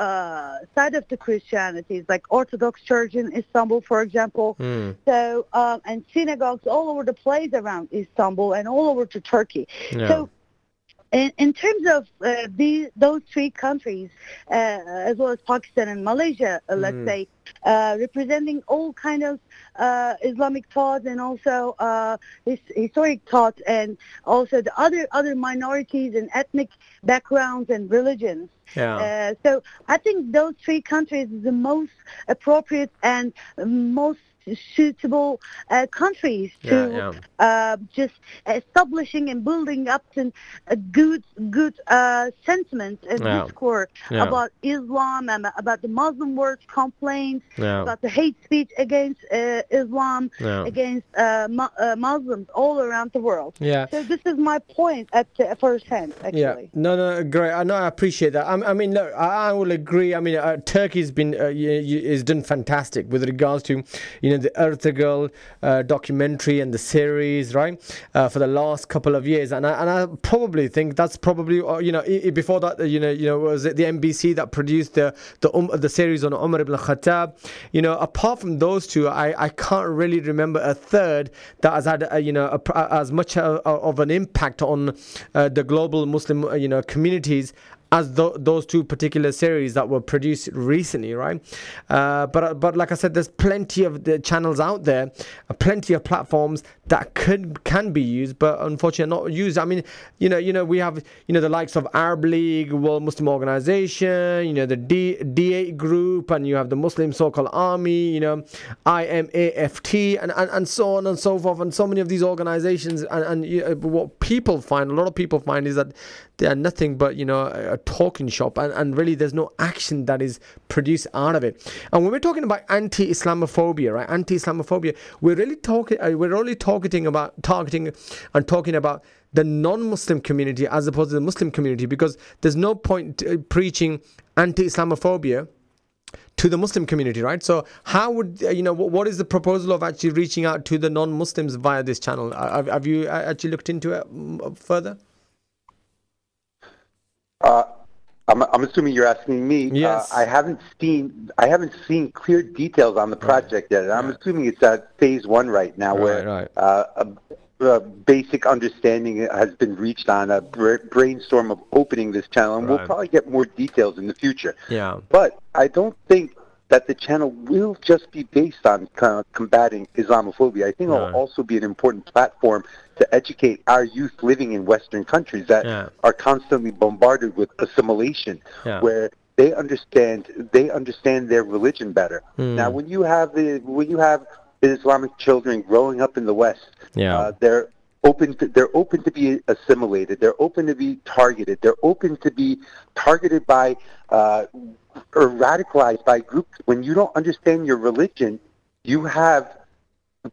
uh, side of the Christianities, like Orthodox Church in Istanbul, for example. Hmm. So um, and synagogues all over the place around Istanbul and all over to Turkey. Yeah. So in, in terms of uh, these, those three countries, uh, as well as Pakistan and Malaysia, uh, let's Mhm. say, uh, representing all kind of uh, Islamic thought and also uh, his, historic thought, and also the other other minorities and ethnic backgrounds and religions. yeah. Uh, so I think those three countries is the most appropriate and most suitable uh, countries to yeah, yeah. uh, just establishing and building up to a good good uh, sentiment and Yeah. discourse about Islam and about the Muslim world's complaints about the hate speech against uh, Islam against uh, mu- uh, Muslims all around the world. Yeah. So this is my point at uh, first hand, actually. Yeah, no, no, great. I know, I appreciate that. I, I mean, look, I, I will agree. I mean, uh, Turkey's been uh, is done fantastic with regards to, you know, the Ertugrul uh, documentary and the series, right? Uh, for the last couple of years, and I and I probably think that's probably, uh, you know, before that, you know, you know, was it the MBC that produced the the um, the series on Umar ibn Khattab? You know, apart from those two, I I can't really remember a third that has had, uh, you know, a, pr- as much uh, of an impact on uh, the global Muslim, uh, you know, communities as tho- those two particular series that were produced recently, right? Uh, but but like I said, there's plenty of the channels out there, uh, plenty of platforms that could can be used, but unfortunately not used. I mean, you know, you know, we have you know the likes of Arab League, World Muslim Organization, you know, the D D8 group, and you have the Muslim so-called army, you know, IMAFT, and, and and so on and so forth, and so many of these organizations, and and you know, what people find, a lot of people find is that they are nothing but you know a, a talking shop and, and really there's no action that is produced out of it and when we're talking about anti-islamophobia right anti-islamophobia we're really talking uh, we're only targeting about targeting and talking about the non-muslim community as opposed to the muslim community because there's no point uh, preaching anti-islamophobia to the Muslim community, right? So, how would uh, you know? What, is the proposal of actually reaching out to the non-Muslims via this channel? Uh, Have, you uh, actually looked into it further? Uh, I'm, I'm assuming you're asking me. Yes. Uh, I haven't seen I haven't seen clear details on the project yet. I'm Right. assuming it's at phase one right now, Right, where right. Uh, a, a basic understanding has been reached on a br- brainstorm of opening this channel, and we'll probably get more details in the future. Yeah. But I don't think that the channel will just be based on kind of combating Islamophobia. I think it'll also be an important platform to educate our youth living in Western countries that Yeah. are constantly bombarded with assimilation, Yeah. where they understand they understand their religion better. Hmm. Now, when you have the when you have Islamic children growing up in the West, Yeah. uh, they're open to they're open to be assimilated. They're open to be targeted. They're open to be targeted by uh, or radicalized by groups. When you don't understand your religion, you have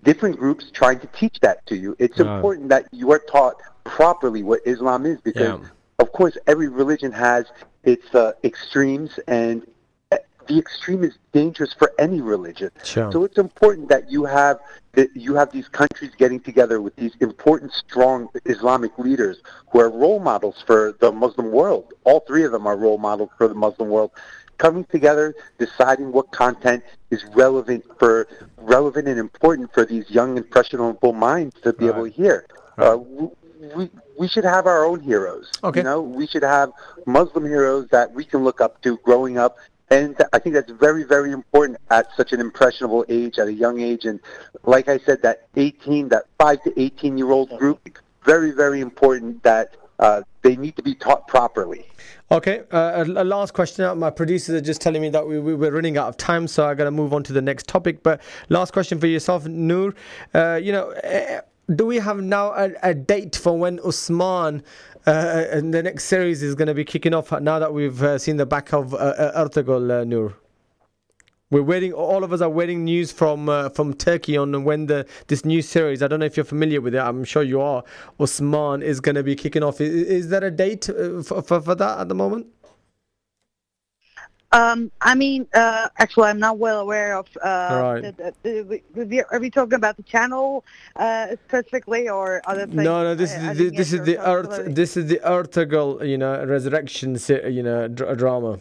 different groups trying to teach that to you. It's Right. important that you are taught properly what Islam is because, Yeah. of course, every religion has its uh, extremes and uh, the extreme is dangerous for any religion. Sure. So it's important that you have that you have these countries getting together with these important, strong Islamic leaders who are role models for the Muslim world. All three of them are role models for the Muslim world. Coming together, deciding what content is relevant for relevant and important for these young impressionable minds to be able to Right. hear. Uh, we we should have our own heroes. Okay. You know, we should have Muslim heroes that we can look up to growing up And I think that's very, very important at such an impressionable age, at a young age. And like I said, that 18, that 5 to 18 year old group, very, very important that uh, they need to be taught properly. Okay, uh, a, last question. My producers are just telling me that we, we, we're running out of time, so I got to move on to the next topic. But last question for yourself, Noor. Uh, you know, uh, do we have now a, a date for when Usman uh, and the next series is going to be kicking off? Now that we've uh, seen the back of uh, uh, uh, Noor. We're waiting. All of us are waiting news from uh, from Turkey on when the this new series. I don't know if you're familiar with it. I'm sure you are. Osman is going to be kicking off. Is, is there a date uh, for, for for that at the moment? Um, I mean, uh, actually, I'm not well aware of. Uh, Right. the, the, the, are we talking about the channel uh, specifically or other things? No, no. This I- I is the, this is the Earth. This is the Ertugrul, you know, resurrection, you know, dr- drama.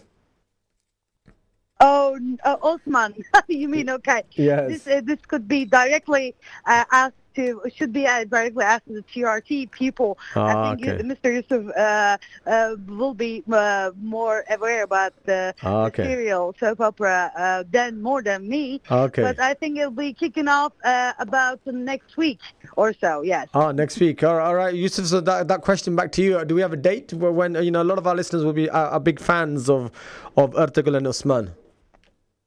Oh, uh, Osman. you mean okay? Yes. This uh, this could be directly uh, asked to should be uh, directly asked to the TRT people. Ah, I think you- okay. Mr. Yusuf uh, uh, will be uh, more aware about the, Ah, the serial soap opera uh, than more than me. Okay. But I think it'll be kicking off uh, about next week or so. Yes. Ah, next week. All right, all right. Yusuf, so that, that question back to you. Do we have a date where when, you know, a lot of our listeners will be are big fans of, of Ertugrul and Osman?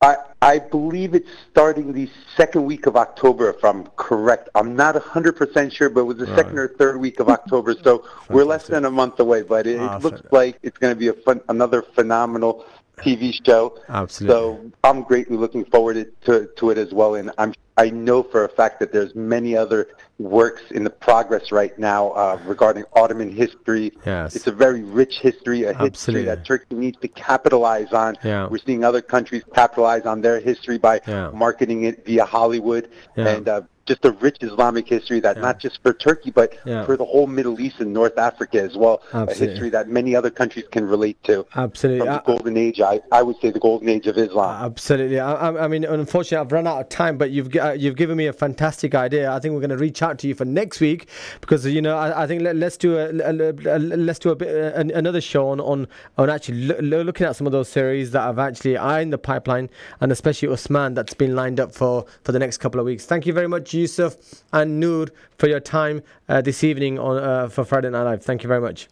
I, I believe it's starting the second week of October, if I'm correct. I'm not 100% sure, but it was the second or third week of October, so we're less than a month away. But it, Ah, it looks fan- like it's going to be a fun, another phenomenal TV show. Absolutely. So I'm greatly looking forward to, to it as well, and I'm I know for a fact that there's many other works in the progress right now uh, regarding Ottoman history. Yes. It's a very rich history, a Absolutely. history that Turkey needs to capitalize on. Yeah. We're seeing other countries capitalize on their history by Yeah. marketing it via Hollywood Yeah. and uh, just a rich Islamic history that not just for Turkey but Yeah. for the whole Middle East and North Africa as well. Absolutely. A history that many other countries can relate to. Absolutely. From the golden age, I, I would say the golden age of Islam. Absolutely. I, I- mean, unfortunately, I've run out of time, but you've uh, you've given me a fantastic idea. I think we're going to reach out to you for next week because you know I, I think let, let's do a, a- a- let's do a bit uh, an, another show on on, on actually lo- lo- looking at some of those series that have actually are in the pipeline, and especially Usman that's been lined up for for the next couple of weeks. Thank you very much, Yusuf and Noor, for your time uh, this evening on uh, for Friday Night Live. Thank you very much.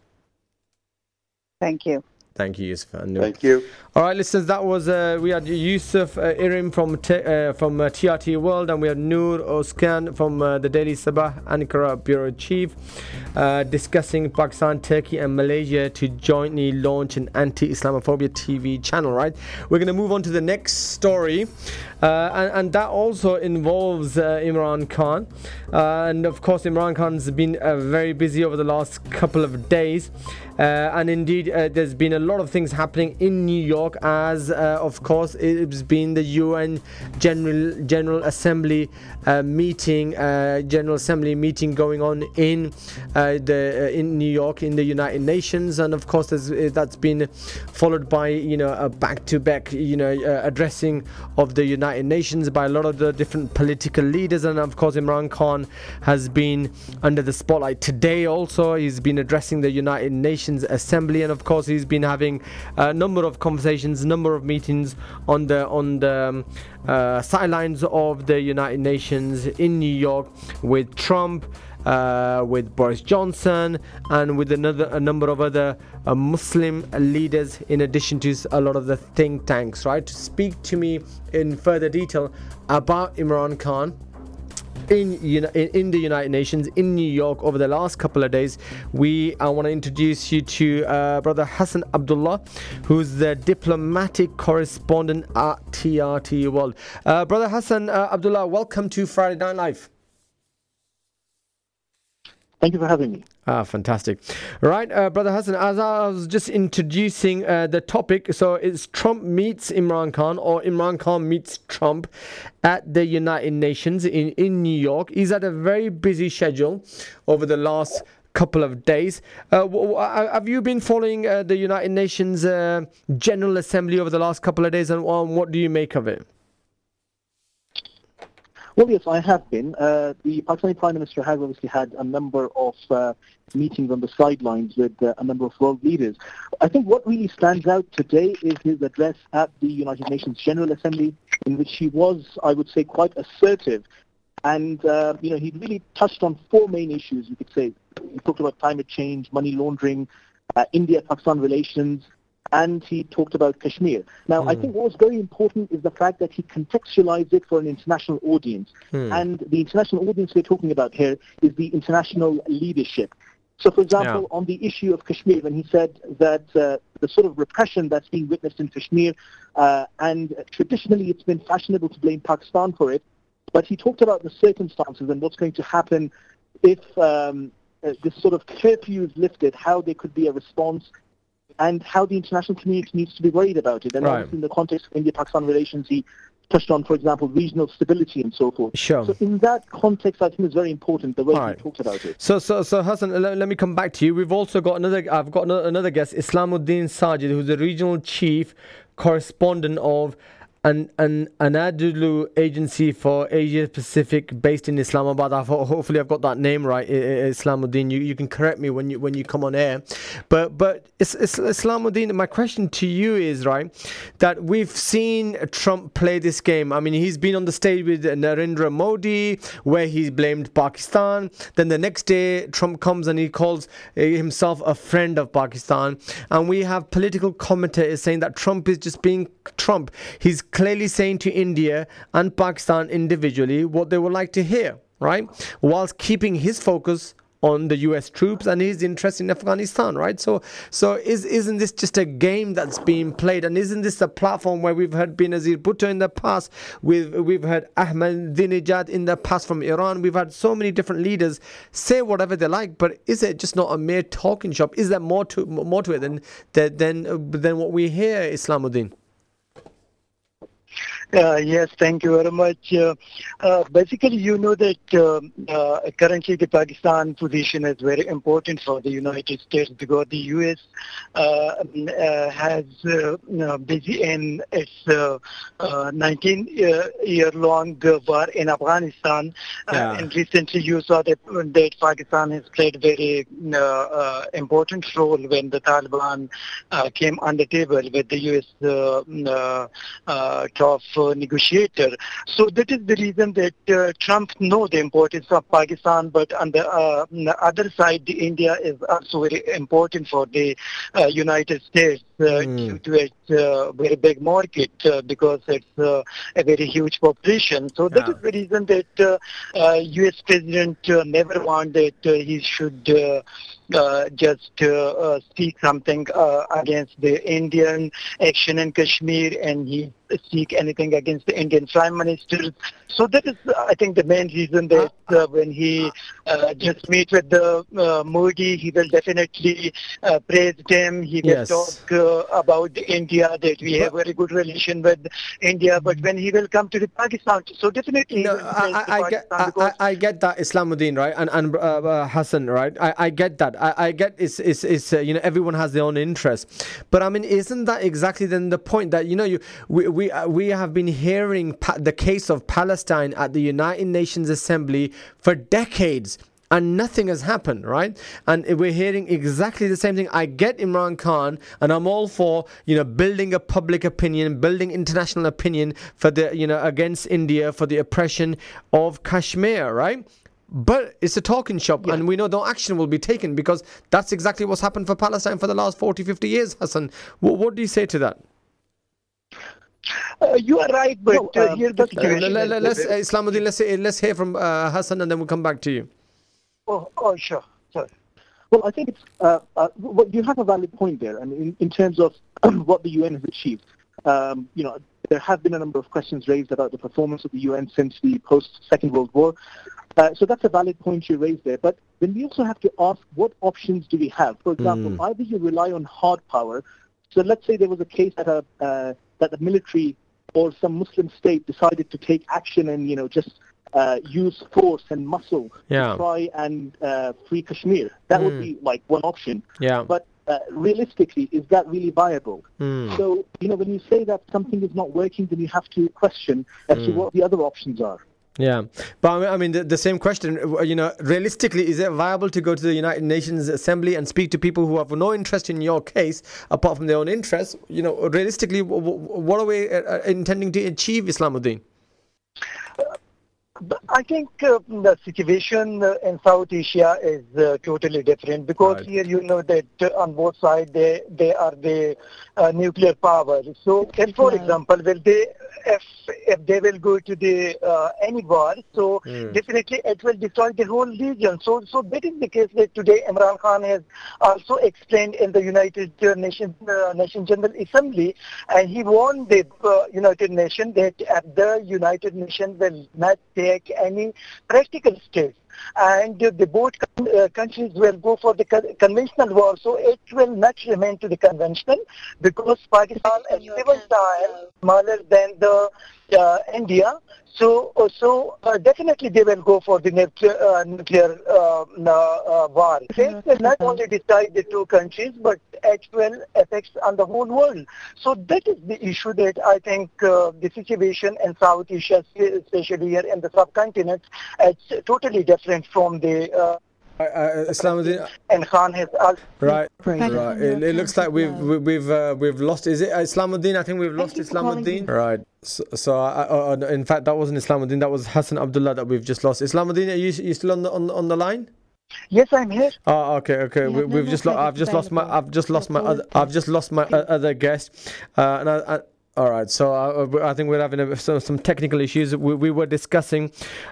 Thank you. Thank you, Yusuf and Noor. Thank you. All right, listeners, that was uh, we had Yusuf uh, Irim from T- uh, from uh, TRT World, and we had Noor Oskan from uh, the Daily Sabah Ankara bureau chief, uh, discussing Pakistan, Turkey, and Malaysia to jointly launch an anti-Islamophobia TV channel. Right, we're going to move on to the next story, uh, and, and that also involves uh, Imran Khan, uh, and of course, Imran Khan's been uh, very busy over the last couple of days. Uh, and indeed, uh, there's been a lot of things happening in New York, as uh, of course it's been the UN General General Assembly uh, meeting, uh, General Assembly meeting going on in uh, the uh, in New York in the United Nations, and of course that's been followed by you know a back-to-back you know addressing of the United Nations by a lot of the different political leaders, and of course Imran Khan has been under the spotlight today. Also, he's been addressing the United Nations Assembly, and of course he's been having a number of conversations, number of meetings on the on the um, uh, sidelines of the United Nations in New York with Trump. Uh, with Boris Johnson and with another a number of other uh, Muslim leaders, in addition to a lot of the think tanks, right? To speak to me in further detail about Imran Khan, in, in the United Nations in New York over the last couple of days. We I want to introduce you to uh, Brother Hassan Abdullah, who's the diplomatic correspondent at TRT World. Uh, Brother Hassan uh, Abdullah, welcome to Friday Night Live. Thank you for having me. Ah, fantastic. Right, uh, Brother Hassan, as I was just introducing uh, the topic, so it's Trump meets Imran Khan or Imran Khan meets Trump at the United Nations in, in New York. He's had a very busy schedule over the last couple of days. Uh, w- w- have you been following uh, the United Nations uh, General Assembly over the last couple of days and um, what do you make of it? Well, yes, I have been. Uh, the Pakistani Prime Minister has obviously had a number of uh, meetings on the sidelines with uh, a number of world leaders. I think what really stands out today is his address at the United Nations General Assembly, in which he was, I would say, quite assertive. And, uh, you know, he really touched on four main issues, you could say. He talked about climate change, money laundering, uh, India-Pakistan relations, and he talked about Kashmir. Now, mm. I think what was very important is the fact that he contextualized it for an international audience. Mm. And the international audience we're talking about here is the international leadership. So, for example, yeah. on the issue of Kashmir, when he said that uh, the sort of repression that's being witnessed in Kashmir, uh, and traditionally it's been fashionable to blame Pakistan for it, but he talked about the circumstances and what's going to happen if um, uh, this sort of curfew is lifted, how there could be a response and how the international community needs to be worried about it. And right. in the context of India-Pakistan relations, he touched on, for example, regional stability and so forth. Sure. So in that context, I think it's very important the way right. he talked about it. So, so, so Hassan, let, let, me come back to you. We've also got another. I've got another, another guest, Islamuddin Sajid, who's the regional chief correspondent of an an Anadolu agency for Asia Pacific based in Islamabad. I've, hopefully, I've got that name right, Islamuddin. You, you can correct me when you when you come on air. But but Islamuddin, my question to you is right that we've seen Trump play this game. I mean, he's been on the stage with Narendra Modi where he's blamed Pakistan. Then the next day, Trump comes and he calls eh, himself a friend of Pakistan. And we have political commentators saying that Trump is just being Trump. He's clearly saying to India and Pakistan individually what they would like to hear, right? Whilst keeping his focus on the US troops and his interest in Afghanistan, right? So so is isn't this just a game that's being played and isn't this a platform where we've heard Benazir Bhutto in the past, we've we've heard Ahmadinejad in the past from Iran, we've had so many different leaders say whatever they like, but is it just not a mere talking shop? Is there more to more to it than than than what we hear, Islamuddin? Uh, yes, thank you very much. Uh, uh, basically, you know that um, uh, currently the Pakistan position is very important for the United States because the U.S. Uh, um, uh, has busy in its 19-year-long war in Afghanistan, yeah. and recently you saw that, that Pakistan has played very important role when the Taliban came on the table with the U.S. top negotiator. So that is the reason that uh, Trump knows the importance of Pakistan, but on the, uh, on the, other side, India is also very important for the uh, United States mm. due to its uh, very big market because it's a very huge population. So that yeah. is the reason that U.S. President never wanted he should uh, just uh, speak something uh, against the Indian action in Kashmir and he speak anything against the Indian Prime Minister. So that is, I think, the main reason that uh, when he uh, just meet with the uh, Modi, he will definitely praise them. He will yes. talk about India, that we have very good relation with India. But when he will come to the Pakistan, so definitely no, I, I, get, I, I, get that Islamuddin, right? And, and Hassan, right? I, I get that. I, I get it's, it's, it's uh, you know everyone has their own interests, but I mean isn't that exactly then the point that you know you we we, uh, we have been hearing pa- the case of Palestine at the United Nations Assembly for decades and nothing has happened, right? And we're hearing exactly the same thing. I get Imran Khan, and I'm all for you know building a public opinion, building international opinion for the you know against India for the oppression of Kashmir, right? But it's a talking shop, yeah. and we know no action will be taken because that's exactly what's happened for Palestine for the last 40, 50 years, Hassan. What, what do you say to that? Uh, you are right, but no, uh, um, here's the situation. Uh, let, us uh, Islamuddin, let's, let's hear from uh, Hassan and then we'll come back to you. Oh, oh sure. Sorry. Well, I think it's, uh, uh, you have a valid point there, and in, in terms of what the UN has achieved. Um, you know, there have been a number of questions raised about the performance of the UN since the post-Second World War. Uh, so that's a valid point you raised there. But then we also have to ask what options do we have? For example, mm. either you rely on hard power. So let's say there was a case that a uh, that the military or some Muslim state decided to take action and you know just uh, use force and muscle yeah. to try and uh, free Kashmir. That mm. would be like one option. Yeah. But uh, realistically, is that really viable? Mm. So, you know, when you say that something is not working, then you have to question as mm. to hmm. what the other options are. Yeah, but I mean, the, the same question. You know, realistically, is it viable to go to the United Nations Assembly and speak to people who have no interest in your case apart from their own interests? You know, realistically, what are we uh, uh, intending to achieve, Islamuddin? But I think uh, the situation in South Asia is uh, totally different because Right. here you know that on both sides they they are the uh, nuclear power. So, if, for Right. example, will they if if they will go to the uh, any war, so Hmm. definitely it will destroy the whole region. So so that is the case that today Imran Khan has also explained in the United uh, Nations uh, Nation General Assembly, and he warned the uh, United Nations that the United Nations will not take any practical steps. And uh, the both uh, countries will go for the conventional war, so it will not remain to the conventional because Pakistan is seven times smaller than the uh, India. So, uh, so uh, definitely they will go for the nuclear, uh, nuclear uh, uh, war. It will not only decide the two countries, but it will affect on the whole world. So that is the issue that I think uh, the situation in South Asia, especially here in the subcontinent, it's totally different from the. Uh, Uh, uh, Islamuddin, and Khan has also right, right. It, it looks like we've we- we've uh, we've lost. Is it Islamuddin? I think we've lost you Islamuddin. Right. So, so I, uh, uh, in fact, that wasn't Islamuddin. That was Hassan Abdullah that we've just lost. Islamuddin, are you you still on the on, on the line? Yes, I'm here. Oh, okay, okay. We We, have no we've just, lo- I've just lost my. I've just lost my, other, I've just lost my uh, other guest, uh, and I, I, all right. So I, I think we're having a, some, some technical issues. We, we were discussing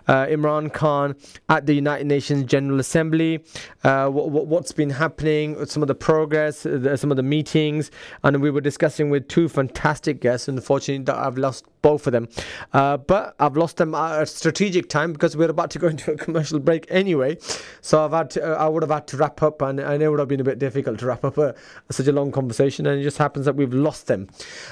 uh, Imran Khan at the United Nations General Assembly, uh, what, what, what's been happening, some of the progress, uh, some of the meetings, and we were discussing with two fantastic guests. Unfortunately, I've lost both of them, uh, but I've lost them at strategic time because we're about to go into a commercial break anyway. So I've had to, uh, I would have had to wrap up, and, and it would have been a bit difficult to wrap up a, such a long conversation. And it just happens that we've lost them.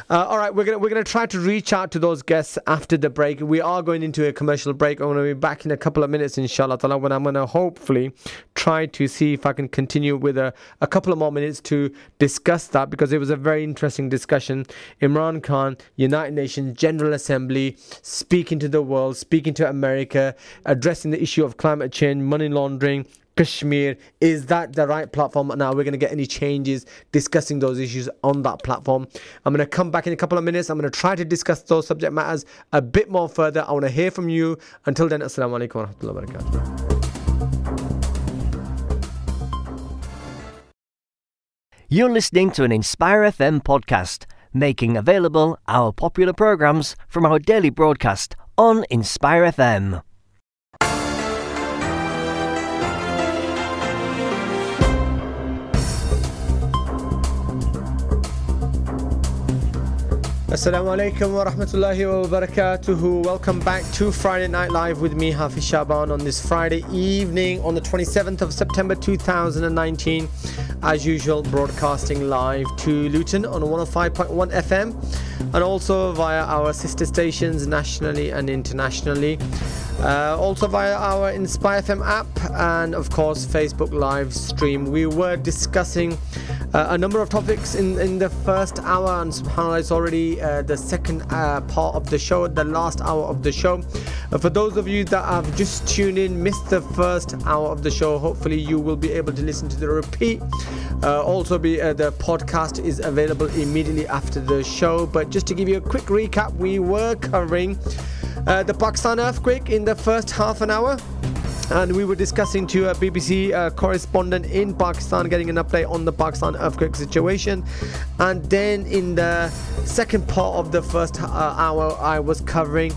Uh, all right, we're gonna we're gonna try to reach out to those guests after the break. We are going into a commercial break. I'm gonna be back in a couple of minutes, inshallah. ta'ala, When I'm gonna hopefully try to see if I can continue with a, a couple of more minutes to discuss that because it was a very interesting discussion. Imran Khan, United Nations General Assembly, speaking to the world, speaking to America, addressing the issue of climate change, money laundering, Kashmir. Is that the right platform? Now we're going to get any changes discussing those issues on that platform. I'm going to come back in a couple of minutes. I'm going to try to discuss those subject matters a bit more further. I want to hear from you. Until then, Assalamu alaikum wa rahmatullahi wa barakatuh. You're listening to an Inspire FM podcast, making available our popular programs from our daily broadcast on Inspire FM. Assalamu alaikum wa rahmatullahi wa barakatuhu. Welcome back to Friday Night Live with me, Hafiz Shaban, on this Friday evening on the 27th of September 2019. As usual, broadcasting live to Luton on 105.1 FM and also via our sister stations nationally and internationally. Uh, also via our Inspire FM app and of course Facebook live stream. We were discussing uh, a number of topics in, in the first hour, and subhanAllah, it's already uh, the second uh, part of the show, the last hour of the show. Uh, for those of you that have just tuned in, missed the first hour of the show, hopefully you will be able to listen to the repeat. Uh, also, be the podcast is available immediately after the show. But just to give you a quick recap, we were covering uh, the Pakistan earthquake in the first half an hour and we were discussing to a BBC uh, correspondent in Pakistan, getting an update on the Pakistan earthquake situation. And then in the second part of the first uh, hour, I was covering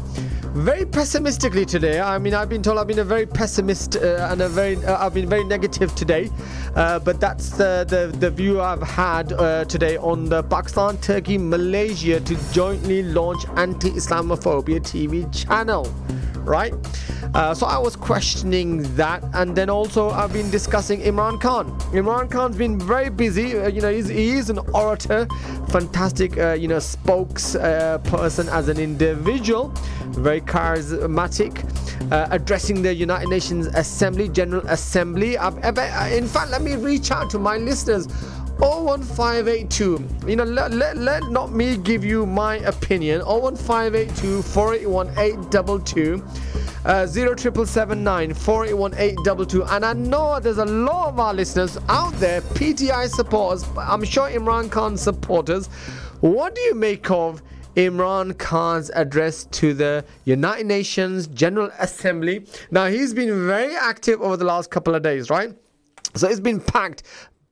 very pessimistically today. I mean, I've been told I've been a very pessimist uh, and a very uh, I've been very negative today, uh, but that's the, the the view I've had uh, today on the Pakistan, Turkey, Malaysia to jointly launch anti-Islamophobia TV channel, right? Uh, so I was questioning that, and then also I've been discussing Imran Khan. Imran Khan's been very busy. Uh, you know, he's, he is an orator, fantastic, uh, you know, spokesperson as an individual, very charismatic, uh, addressing the United Nations Assembly, General Assembly. I've ever, in fact, let me reach out to my listeners. 01582. You know, let, let, let not me give you my opinion. 01582 481 822. uh, 07779 And I know there's a lot of our listeners out there, PTI supporters, I'm sure Imran Khan supporters. What do you make of Imran Khan's address to the United Nations General Assembly? Now, he's been very active over the last couple of days, right? So it's been packed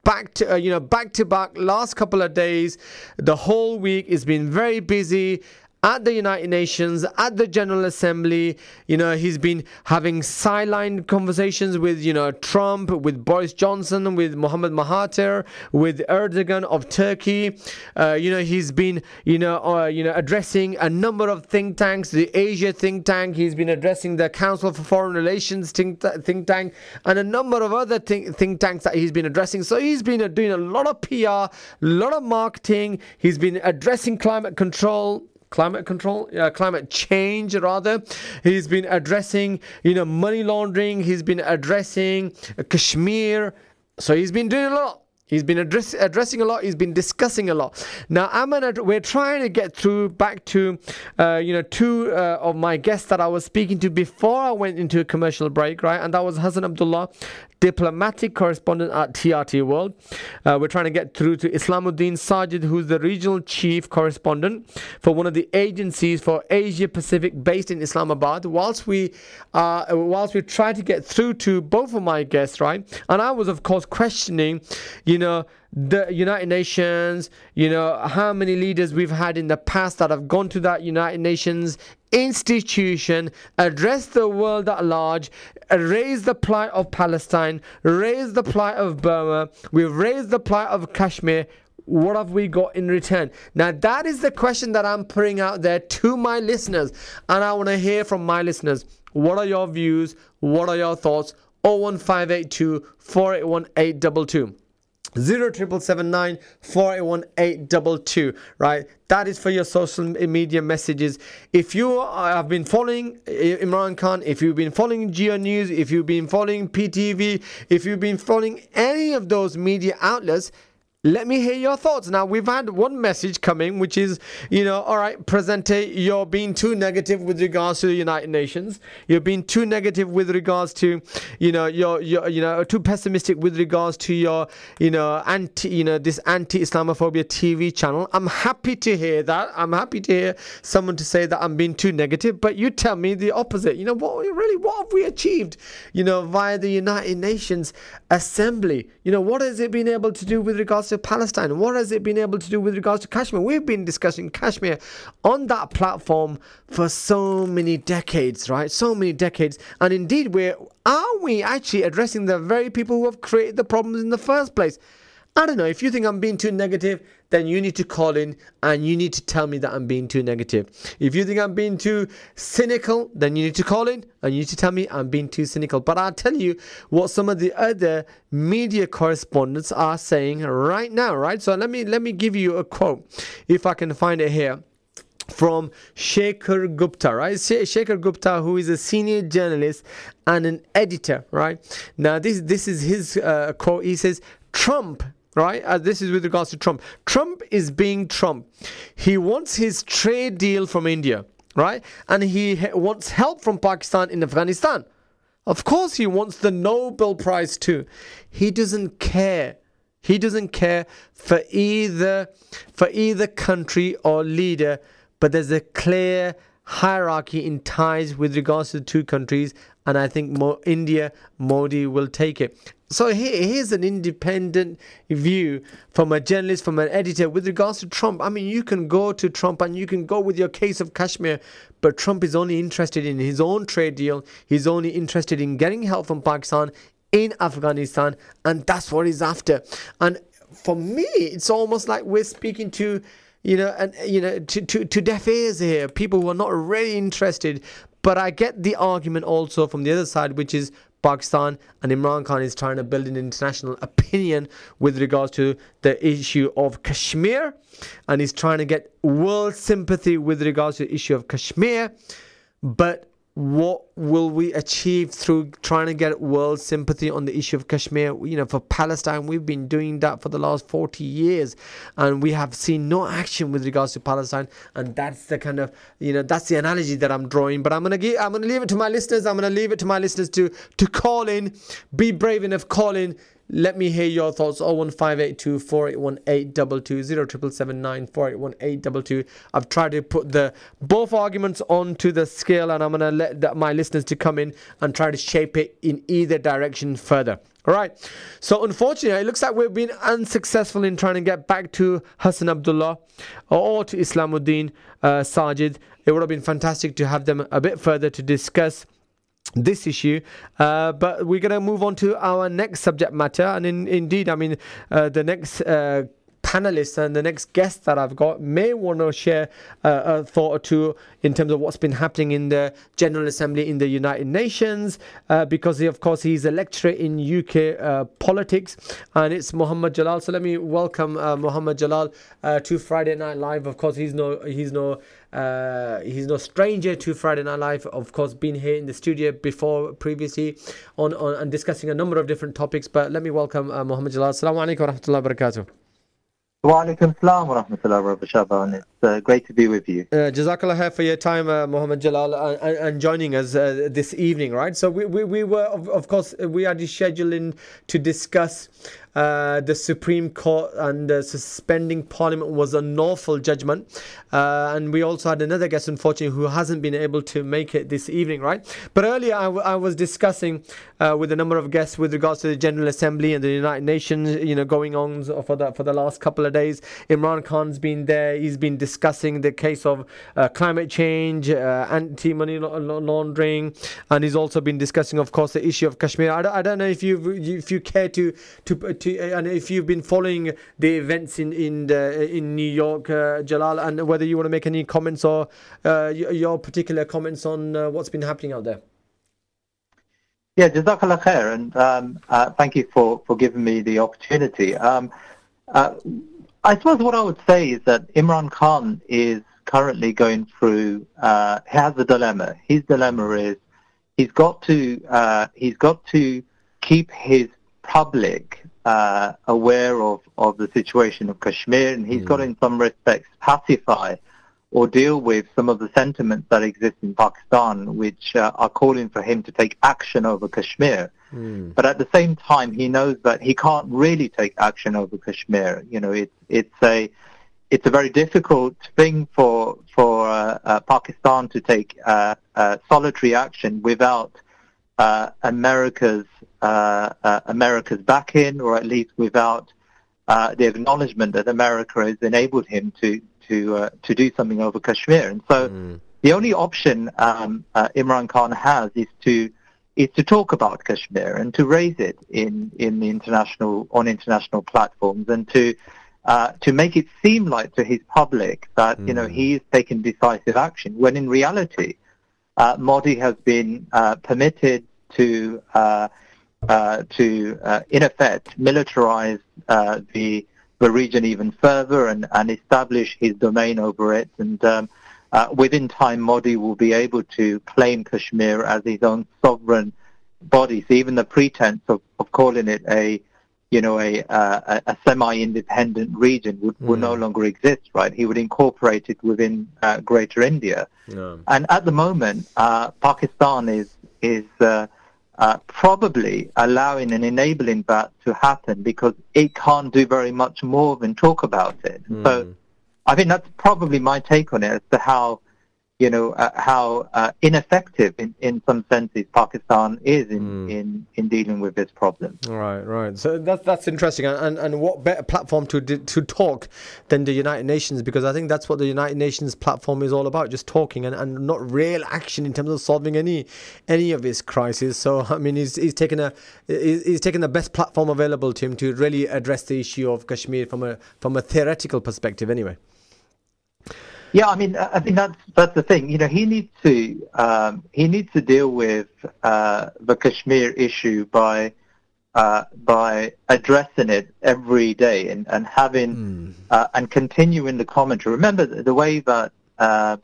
back to uh, you know back to back last couple of days the whole week has been very busy at the United Nations, at the General Assembly. You know, he's been having sideline conversations with, you know, Trump, with Boris Johnson, with Mohammed Mahathir, with Erdogan of Turkey. Uh, you know, he's been, you know, uh, you know, addressing a number of think tanks, the Asia think tank. He's been addressing the Council for Foreign Relations think, think tank, and a number of other think, think tanks that he's been addressing. So he's been uh, doing a lot of PR, a lot of marketing. He's been addressing climate control climate control, uh, climate change rather. He's been addressing, you know, money laundering. He's been addressing Kashmir. So he's been doing a lot. He's been address, addressing a lot. He's been discussing a lot. Now, I'm gonna. We're trying to get through back to, uh, you know, two uh, of my guests that I was speaking to before I went into a commercial break, right? And that was Hassan Abdullah, diplomatic correspondent at TRT World. Uh, we're trying to get through to Islamuddin Sajid, who's the regional chief correspondent for one of the agencies for Asia Pacific based in Islamabad. Whilst we, uh, whilst we try to get through to both of my guests, right? And I was, of course, questioning, you know, the United Nations, you know, how many leaders we've had in the past that have gone to that United Nations institution, address the world at large, raise the plight of Palestine, raise the plight of Burma, we've raised the plight of Kashmir. What have we got in return? Now, that is the question that I'm putting out there to my listeners, and I want to hear from my listeners. What are your views? What are your thoughts? 01582 481 822. Zero triple seven nine four eight one eight double two. Right, that is for your social media messages. If you have been following Imran Khan, if you've been following Geo News, if you've been following PTV, if you've been following any of those media outlets, let me hear your thoughts. Now, we've had one message coming, which is, you know, all right, Presente, you're being too negative with regards to the United Nations. You're being too negative with regards to, you know, your, your you know, too pessimistic with regards to your, you know, anti, you know, this anti-Islamophobia TV channel. I'm happy to hear that. I'm happy to hear someone to say that I'm being too negative, but you tell me the opposite. You know, what really, what have we achieved, you know, via the United Nations Assembly? You know, what has it been able to do with regards to Palestine? What has it been able to do with regards to Kashmir? We've been discussing Kashmir on that platform for so many decades, right? So many decades. And indeed, we're are we actually addressing the very people who have created the problems in the first place? I don't know. If you think I'm being too negative, then you need to call in and you need to tell me that I'm being too negative. If you think I'm being too cynical, then you need to call in and you need to tell me I'm being too cynical. But I'll tell you what some of the other media correspondents are saying right now, right? So let me let me give you a quote if I can find it here from Shekhar Gupta, right? Shekhar Gupta, who is a senior journalist and an editor, right? Now, this this is his uh, quote. He says, "Trump right? Uh, this is with regards to Trump. Trump is being Trump. He wants his trade deal from India, right? And he ha- wants help from Pakistan in Afghanistan. Of course, he wants the Nobel Prize too. He doesn't care. He doesn't care for either for either country or leader, but there's a clear hierarchy in ties with regards to the two countries, and I think Mo- India Modi will take it. So here, here's an independent view from a journalist, from an editor with regards to Trump. I mean, you can go to Trump and you can go with your case of Kashmir, but Trump is only interested in his own trade deal. He's only interested in getting help from Pakistan in Afghanistan, and that's what he's after. And for me, it's almost like we're speaking to you know, and you know, to, to, to deaf ears here, people who are not really interested. But I get the argument also from the other side, which is Pakistan and Imran Khan is trying to build an international opinion with regards to the issue of Kashmir and he's trying to get world sympathy with regards to the issue of Kashmir. But what will we achieve through trying to get world sympathy on the issue of Kashmir? You know, for Palestine, we've been doing that for the last 40 years, and we have seen no action with regards to Palestine. And that's the kind of, you know, that's the analogy that I'm drawing. But I'm gonna give, I'm gonna leave it to my listeners. I'm gonna leave it to my listeners to to call in, be brave enough, call in. Let me hear your thoughts. 01582 481 I've tried to put the both arguments onto the scale, and I'm gonna let the, my listeners to come in and try to shape it in either direction further. All right. So unfortunately, it looks like we've been unsuccessful in trying to get back to Hassan Abdullah or to Islamuddin uh, Sajid. It would have been fantastic to have them a bit further to discuss this issue. Uh, but we're going to move on to our next subject matter. And in, indeed, I mean, uh, the next. Uh, panelists and the next guest that I've got may want to share a thought or two in terms of what's been happening in the General Assembly in the United Nations, uh, because he, of course he's a lecturer in UK uh, politics, and it's Muhammad Jalal. So let me welcome uh, Muhammad Jalal uh, to Friday Night Live. Of course, he's no he's no uh, he's no stranger to Friday Night Live. Of course, been here in the studio before previously on, on and discussing a number of different topics. But let me welcome uh, Muhammad Jalal. Assalamu alaikum wa rahmatullahi wa barakatuh. Wa alaikum salam wa rahmatullahi wa barakatuh. It's uh, great to be with you. Uh, Jazakallah khair for your time, uh, Muhammad Jalal, and, and joining us uh, this evening, right? So we, we, we were, of, of course, we are scheduling to discuss uh, the Supreme Court and uh, suspending Parliament was a lawful judgment. Uh, and we also had another guest, unfortunately, who hasn't been able to make it this evening, right? But earlier I, w- I was discussing uh, with a number of guests with regards to the General Assembly and the United Nations, you know, going on for the for the last couple of days. Imran Khan's been there. He's been discussing the case of uh, climate change, uh, anti-money laundering, and he's also been discussing, of course, the issue of Kashmir. I don't, don't know if you if you care to to, uh, and if you've been following the events in in the, in New York, uh, Jalal, and whether you want to make any comments or uh, your particular comments on uh, what's been happening out there. Yeah, Jazakallah khair, and um, uh, thank you for, for giving me the opportunity. Um, uh, I suppose what I would say is that Imran Khan is currently going through, uh, he has a dilemma. His dilemma is he's got to, he's got to keep his public uh, aware of, of the situation of Kashmir, and he's mm. got, in some respects, pacify or deal with some of the sentiments that exist in Pakistan, which uh, are calling for him to take action over Kashmir. Mm. But at the same time, he knows that he can't really take action over Kashmir. You know, it's it's a it's a very difficult thing for for uh, uh, Pakistan to take uh, uh, solitary action without uh, America's uh, uh, America's backing, or at least without uh, the acknowledgement that America has enabled him to to uh, to do something over Kashmir. And so, mm. the only option um, uh, Imran Khan has is to is to talk about Kashmir and to raise it in in the international on international platforms and to uh, to make it seem like to his public that mm. you know mm. he's taken decisive action when in reality uh, Modi has been uh, permitted to uh, uh, to, uh, in effect, militarize the the region even further and, and establish his domain over it. And um, within time, Modi will be able to claim Kashmir as his own sovereign body. So even the pretense of, of calling it a you know, a, uh, a semi-independent region would, mm. no hmm. longer exist, right? He would incorporate it within uh, Greater India. Yeah. And at the moment, uh, Pakistan is is uh, uh, probably allowing and enabling that to happen because it can't do very much more than talk about it. Mm. So I think that's probably my take on it as to how you know, uh, how uh, ineffective in, in some senses Pakistan is in, mm. in, in dealing with this problem. Right, right. So that's that's interesting. And, and what better platform to to talk than the United Nations? Because I think that's what the United Nations platform is all about, just talking and, and not real action in terms of solving any any of this crisis. So I mean, he's he's taken a he's, he's taken the best platform available to him to really address the issue of Kashmir from a from a theoretical perspective, anyway. Yeah, I mean, I think that's that's the thing. You know, he needs to um, he needs to deal with uh, the Kashmir issue by uh, by addressing it every day and and having mm. uh, and continuing the commentary. Remember the, the way that uh,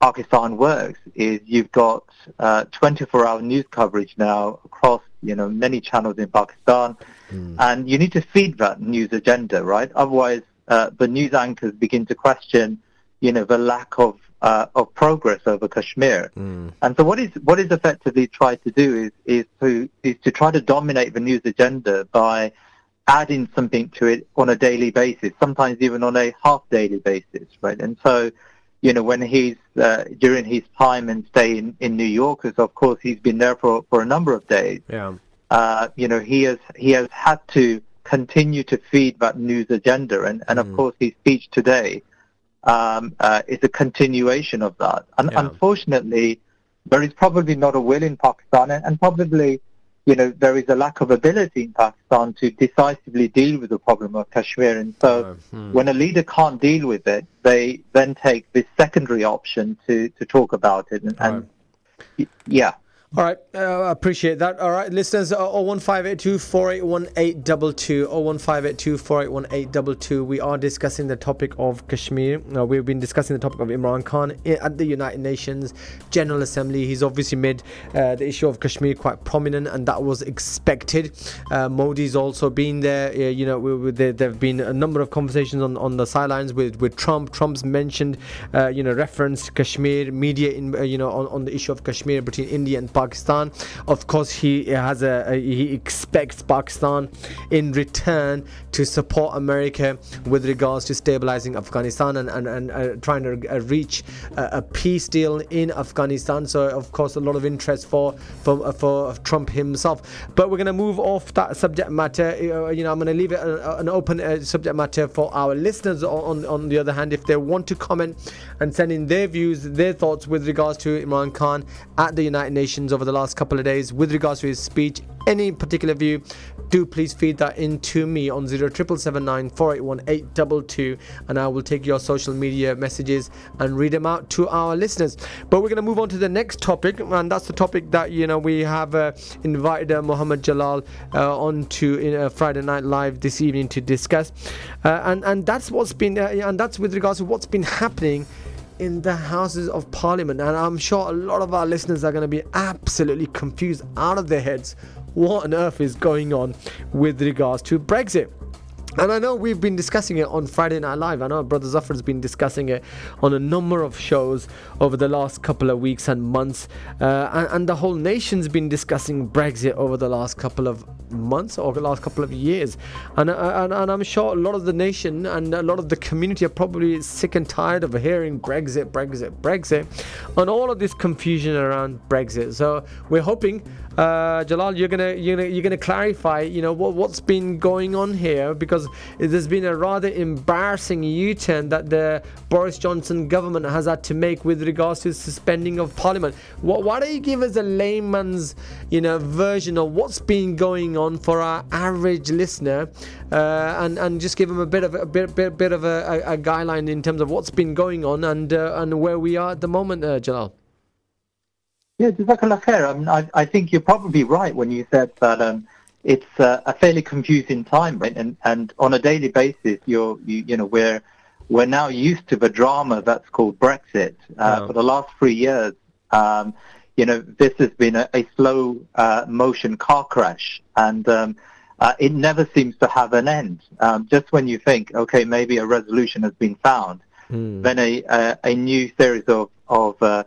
Pakistan works is you've got uh, 24-hour news coverage now across you know many channels in Pakistan, mm. and you need to feed that news agenda, right? Otherwise, uh, the news anchors begin to question, you know, the lack of uh, of progress over Kashmir. Mm. And so, what is what is effectively tried to do is is to is to try to dominate the news agenda by adding something to it on a daily basis, sometimes even on a half daily basis, right? And so you know, when he's uh, during his time and stay in, in New York, because of course he's been there for, for a number of days. Yeah. Uh, you know, he has he has had to continue to feed that news agenda, and and mm. of course his speech today um, uh, is a continuation of that. And yeah. unfortunately, there is probably not a will in Pakistan, and, and probably you know, there is a lack of ability in Pakistan to decisively deal with the problem of Kashmir. And so hmm. when a leader can't deal with it, they then take this secondary option to, to talk about it. And, and yeah. All right, uh, I appreciate that. All right, listeners, uh, 01582 481 01582 We are discussing the topic of Kashmir. Uh, we've been discussing the topic of Imran Khan at the United Nations General Assembly. He's obviously made uh, the issue of Kashmir quite prominent, and that was expected. Uh, Modi's also been there. Uh, you know, we, we, there, have been a number of conversations on, on the sidelines with, with Trump. Trump's mentioned, uh, you know, referenced Kashmir, media, in, you know, on, on the issue of Kashmir between India and Pakistan. Pakistan. Of course, he has a, he expects Pakistan in return to support America with regards to stabilizing Afghanistan and, and, and uh, trying to uh, reach a, a, peace deal in Afghanistan. So, of course, a lot of interest for for, uh, for Trump himself. But we're going to move off that subject matter. Uh, you know, I'm going to leave it an open subject matter for our listeners. On, on the other hand, if they want to comment and send in their views, their thoughts with regards to Imran Khan at the United Nations over the last couple of days with regards to his speech. Any particular view, do please feed that into me on 07779 and I will take your social media messages and read them out to our listeners. But we're going to move on to the next topic, and that's the topic that you know we have uh, invited uh, Muhammad Jalal uh, on to in uh, Friday Night Live this evening to discuss, uh, and and that's what's been uh, and that's with regards to what's been happening in the Houses of Parliament. And I'm sure a lot of our listeners are going to be absolutely confused out of their heads what on earth is going on with regards to Brexit. And I know we've been discussing it on Friday Night Live. I know Brother Zafar's been discussing it on a number of shows over the last couple of weeks and months. Uh, and, and, the whole nation's been discussing Brexit over the last couple of months or the last couple of years. And, uh, and, and I'm sure a lot of the nation and a lot of the community are probably sick and tired of hearing Brexit, Brexit, Brexit, and all of this confusion around Brexit. So we're hoping uh, Jalal, you're gonna you're gonna you're gonna clarify, you know, what what's been going on here because there's been a rather embarrassing U-turn that the Boris Johnson government has had to make with regards to suspending of Parliament. What, why don't you give us a layman's, you know, version of what's been going on for our average listener, uh, and and just give them a bit of a bit bit, bit of a, a, a guideline in terms of what's been going on and uh, and where we are at the moment, uh, Jalal. Yeah, Jazakallah khair. I, mean, I, I think you're probably right when you said that um, it's uh, a fairly confusing time, right? And and on a daily basis, you're you, you know we're we're now used to the drama that's called Brexit. Uh, oh. For the last three years, um, you know, this has been a, a slow uh, motion car crash, and um, uh, it never seems to have an end. Um, just when you think, okay, maybe a resolution has been found, mm. then a, a, a new series of of uh, uh,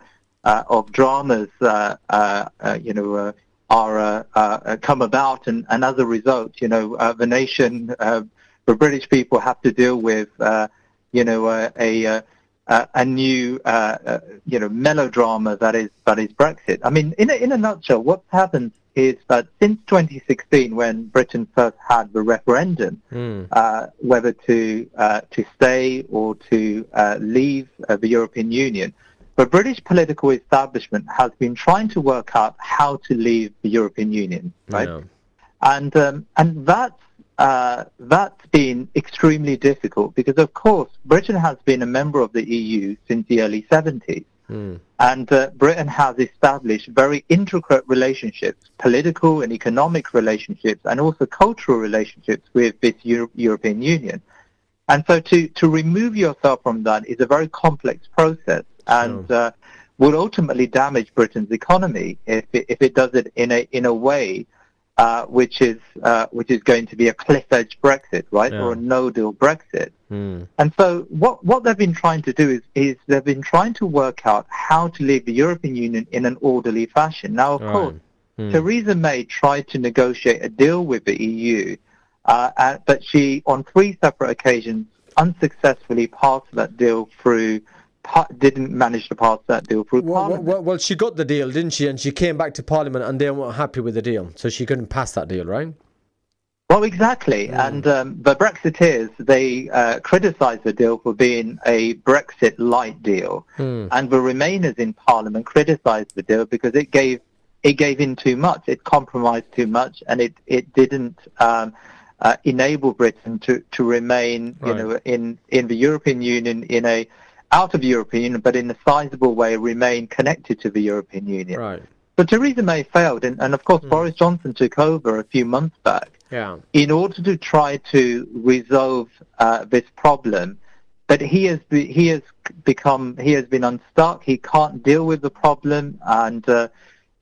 Uh, of dramas, uh, uh, uh you know, uh, are come about, and, and as a result, you know, the nation, the British people have to deal with, you know, a a new, you know, melodrama that is that is Brexit. I mean, in a, in a nutshell, what's happened is that since 2016, when Britain first had the referendum, mm. uh, whether to uh, to stay or to uh, leave the European Union, the British political establishment has been trying to work out how to leave the European Union, right? Yeah. And um, and that's uh, that's been extremely difficult because, of course, Britain has been a member of the EU since the early 70s. Mm. And uh, Britain has established very intricate relationships, political and economic relationships, and also cultural relationships with this Euro- European Union. And so to, to remove yourself from that is a very complex process. And uh, will ultimately damage Britain's economy if it, if it does it in a in a way uh, which is uh, which is going to be a cliff edge Brexit, right, Yeah. or a no deal Brexit. Hmm. And so what, what they've been trying to do is, is they've been trying to work out how to leave the European Union in an orderly fashion. Now, of Right. course, Hmm. Theresa May tried to negotiate a deal with the EU, uh, uh, but she, on three separate occasions, unsuccessfully passed that deal through, didn't manage to pass that deal through Well, well, Parliament. well, well, she got the deal, didn't she? And she came back to Parliament, and they weren't happy with the deal, so she couldn't pass that deal, right? Well, exactly. And um, the Brexiteers, they uh, criticised the deal for being a Brexit light deal. Hmm. And the Remainers in Parliament criticised the deal because it gave it gave in too much. It compromised too much, and it it didn't um, uh, enable Britain to to remain, you Right. know, in in the European Union in a out of the European Union, but in a sizable way, remain connected to the European Union. Right. But Theresa May failed, and, and of course Boris Johnson took over a few months back Yeah. in order to try to resolve uh, this problem. But he has be, he has become he has been unstuck. He can't deal with the problem, and uh,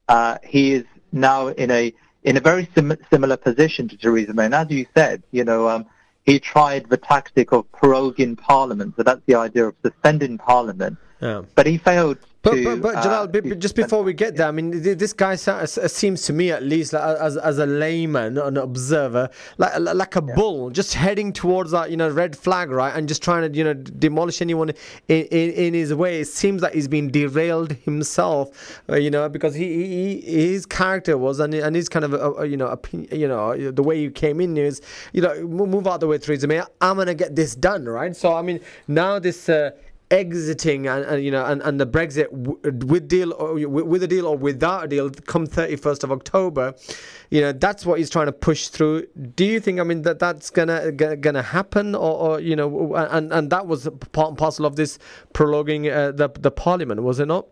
uh, he is now in a in a very sim- similar position to Theresa May. And as you said, you know, um, he tried the tactic of proroguing Parliament. So that's the idea of suspending Parliament. Yeah. But he failed But, to. but, but uh, Jalal, be- just before we get there, I mean, this guy seems to me, at least, like, as as a layman, an observer, like like a bull, just heading towards that, you know, red flag, right, and just trying to, you know, demolish anyone in, in, in his way. It seems like he's been derailed himself, uh, you know, because he, he his character was and and his kind of, uh, uh, you know, opinion, you know, the way you came in is, you know, move out the way, Theresa May. I'm gonna get this done, right? So I mean, now this. Uh, exiting and, and you know and, and the Brexit with deal or with a deal or without a deal come 31st of October you know that's what he's trying to push through do you think I mean that that's gonna gonna, happen or, or you know and and that was part and parcel of this prologuing uh, the the parliament was it not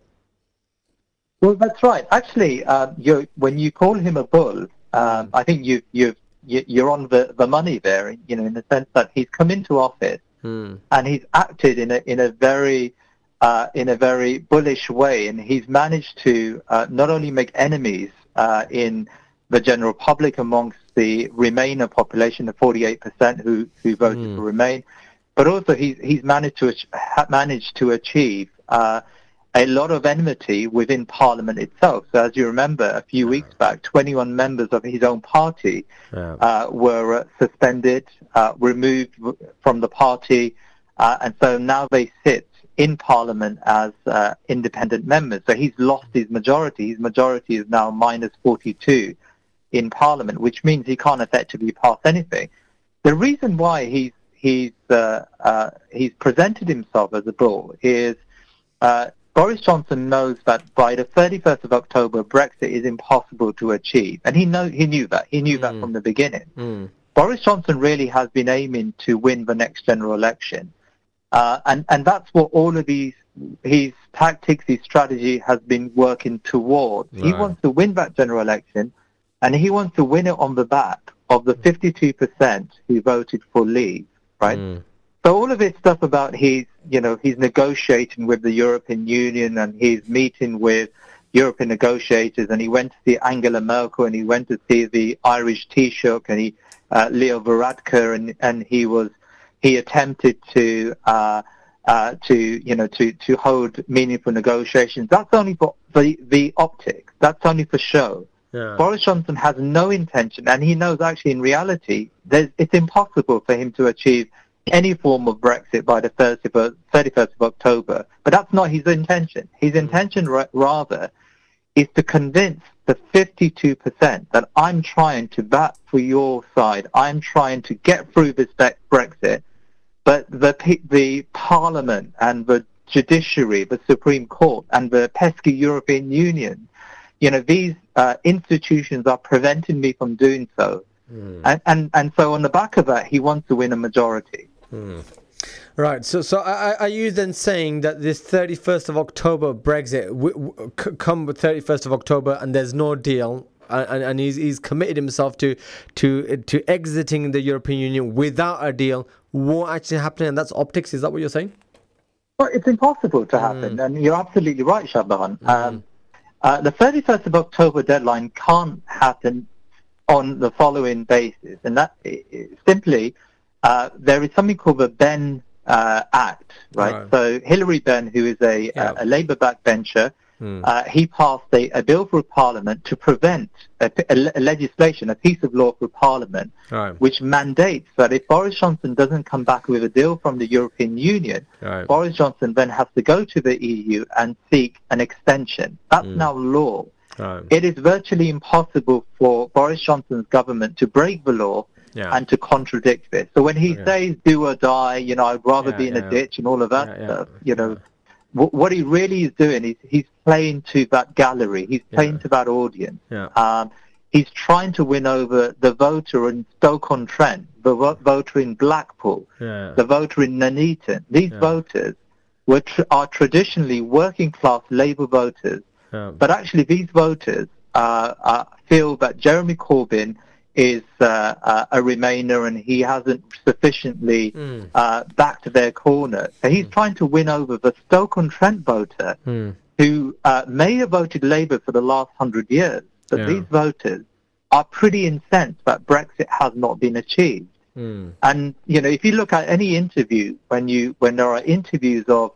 Well, that's right. Actually, uh, you when you call him a bull, um, I think you you- you're on the, the money there. You know, in the sense that he's come into office Hmm. and he's acted in a in a very uh, in a very bullish way, and he's managed to uh, not only make enemies uh, in the general public amongst the Remainer population, the 48% who who voted for Remain, but also he's he's managed to ach- managed to achieve uh, a lot of enmity within Parliament itself. So, as you remember, a few weeks back, 21 members of his own party Yeah. uh, were uh, suspended, uh, removed w- from the party, uh, and so now they sit in Parliament as uh, independent members. So he's lost his majority. His majority is now minus 42 in Parliament, which means he can't effectively pass anything. The reason why he's he's uh, uh, he's presented himself as a bull is uh, Boris Johnson knows that by the 31st of October, Brexit is impossible to achieve, and he know he knew that. He knew that from the beginning. Hmm. Boris Johnson really has been aiming to win the next general election, uh, and and that's what all of these his tactics, his strategy has been working towards. He wants to win that general election, and he wants to win it on the back of the 52% who voted for Leave, right? Hmm. So all of this stuff about he's, you know, he's negotiating with the European Union and he's meeting with European negotiators and he went to see Angela Merkel and he went to see the Irish Taoiseach and he, uh, Leo Varadkar and, and he was, he attempted to, uh, uh, to, you know, to, to hold meaningful negotiations. That's only for the, the optics. That's only for show. Yeah. Boris Johnson has no intention, and he knows actually in reality it's impossible for him to achieve any form of Brexit by the 31st, 31st of October. But that's not his intention. His intention ra- rather is to convince the 52% that I'm trying to bat for your side. I'm trying to get through this Bre- Brexit, but the the Parliament and the judiciary, the Supreme Court, and the pesky European Union, you know, these uh, institutions are preventing me from doing so. And, and and so on the back of that, he wants to win a majority. Right. So, so are, are you then saying that this 31st of October Brexit, w- w- come with 31st of October, and there's no deal, and, and- he's, he's committed himself to to to exiting the European Union without a deal, won't actually happen, and that's optics. Is that what you're saying? Well, it's impossible to happen, and you're absolutely right, Shaban. Um, uh, the 31st of October deadline can't happen on the following basis, and that i- i- simply uh, there is something called the Benn uh, Act, right? Right. So Hilary Benn, who is a, Yeah. a, a Labour backbencher, Hmm. uh, he passed a, a bill for Parliament to prevent a, a le- a legislation, a piece of law for Parliament, Right. which mandates that if Boris Johnson doesn't come back with a deal from the European Union, Right. Boris Johnson then has to go to the EU and seek an extension. That's Mm. now law. It is virtually impossible for Boris Johnson's government to break the law Yeah. and to contradict this. So when he says do or die, you know, I'd rather Yeah, be in a ditch and all of that stuff, you know, wh- what he really is doing is he's playing to that gallery. He's playing to that audience. Um, he's trying to win over the voter in Stoke-on-Trent, the vo- voter in Blackpool, the voter in Nuneaton. These voters were tr- are traditionally working class Labour voters, but actually these voters uh, uh, feel that Jeremy Corbyn is uh, uh, a Remainer and he hasn't sufficiently Mm. uh, backed their corner. So he's trying to win over the Stoke-on-Trent voter Hmm. who uh, may have voted Labour for the last hundred years, but Yeah. these voters are pretty incensed that Brexit has not been achieved. Hmm. And you know, if you look at any interview, when you when there are interviews of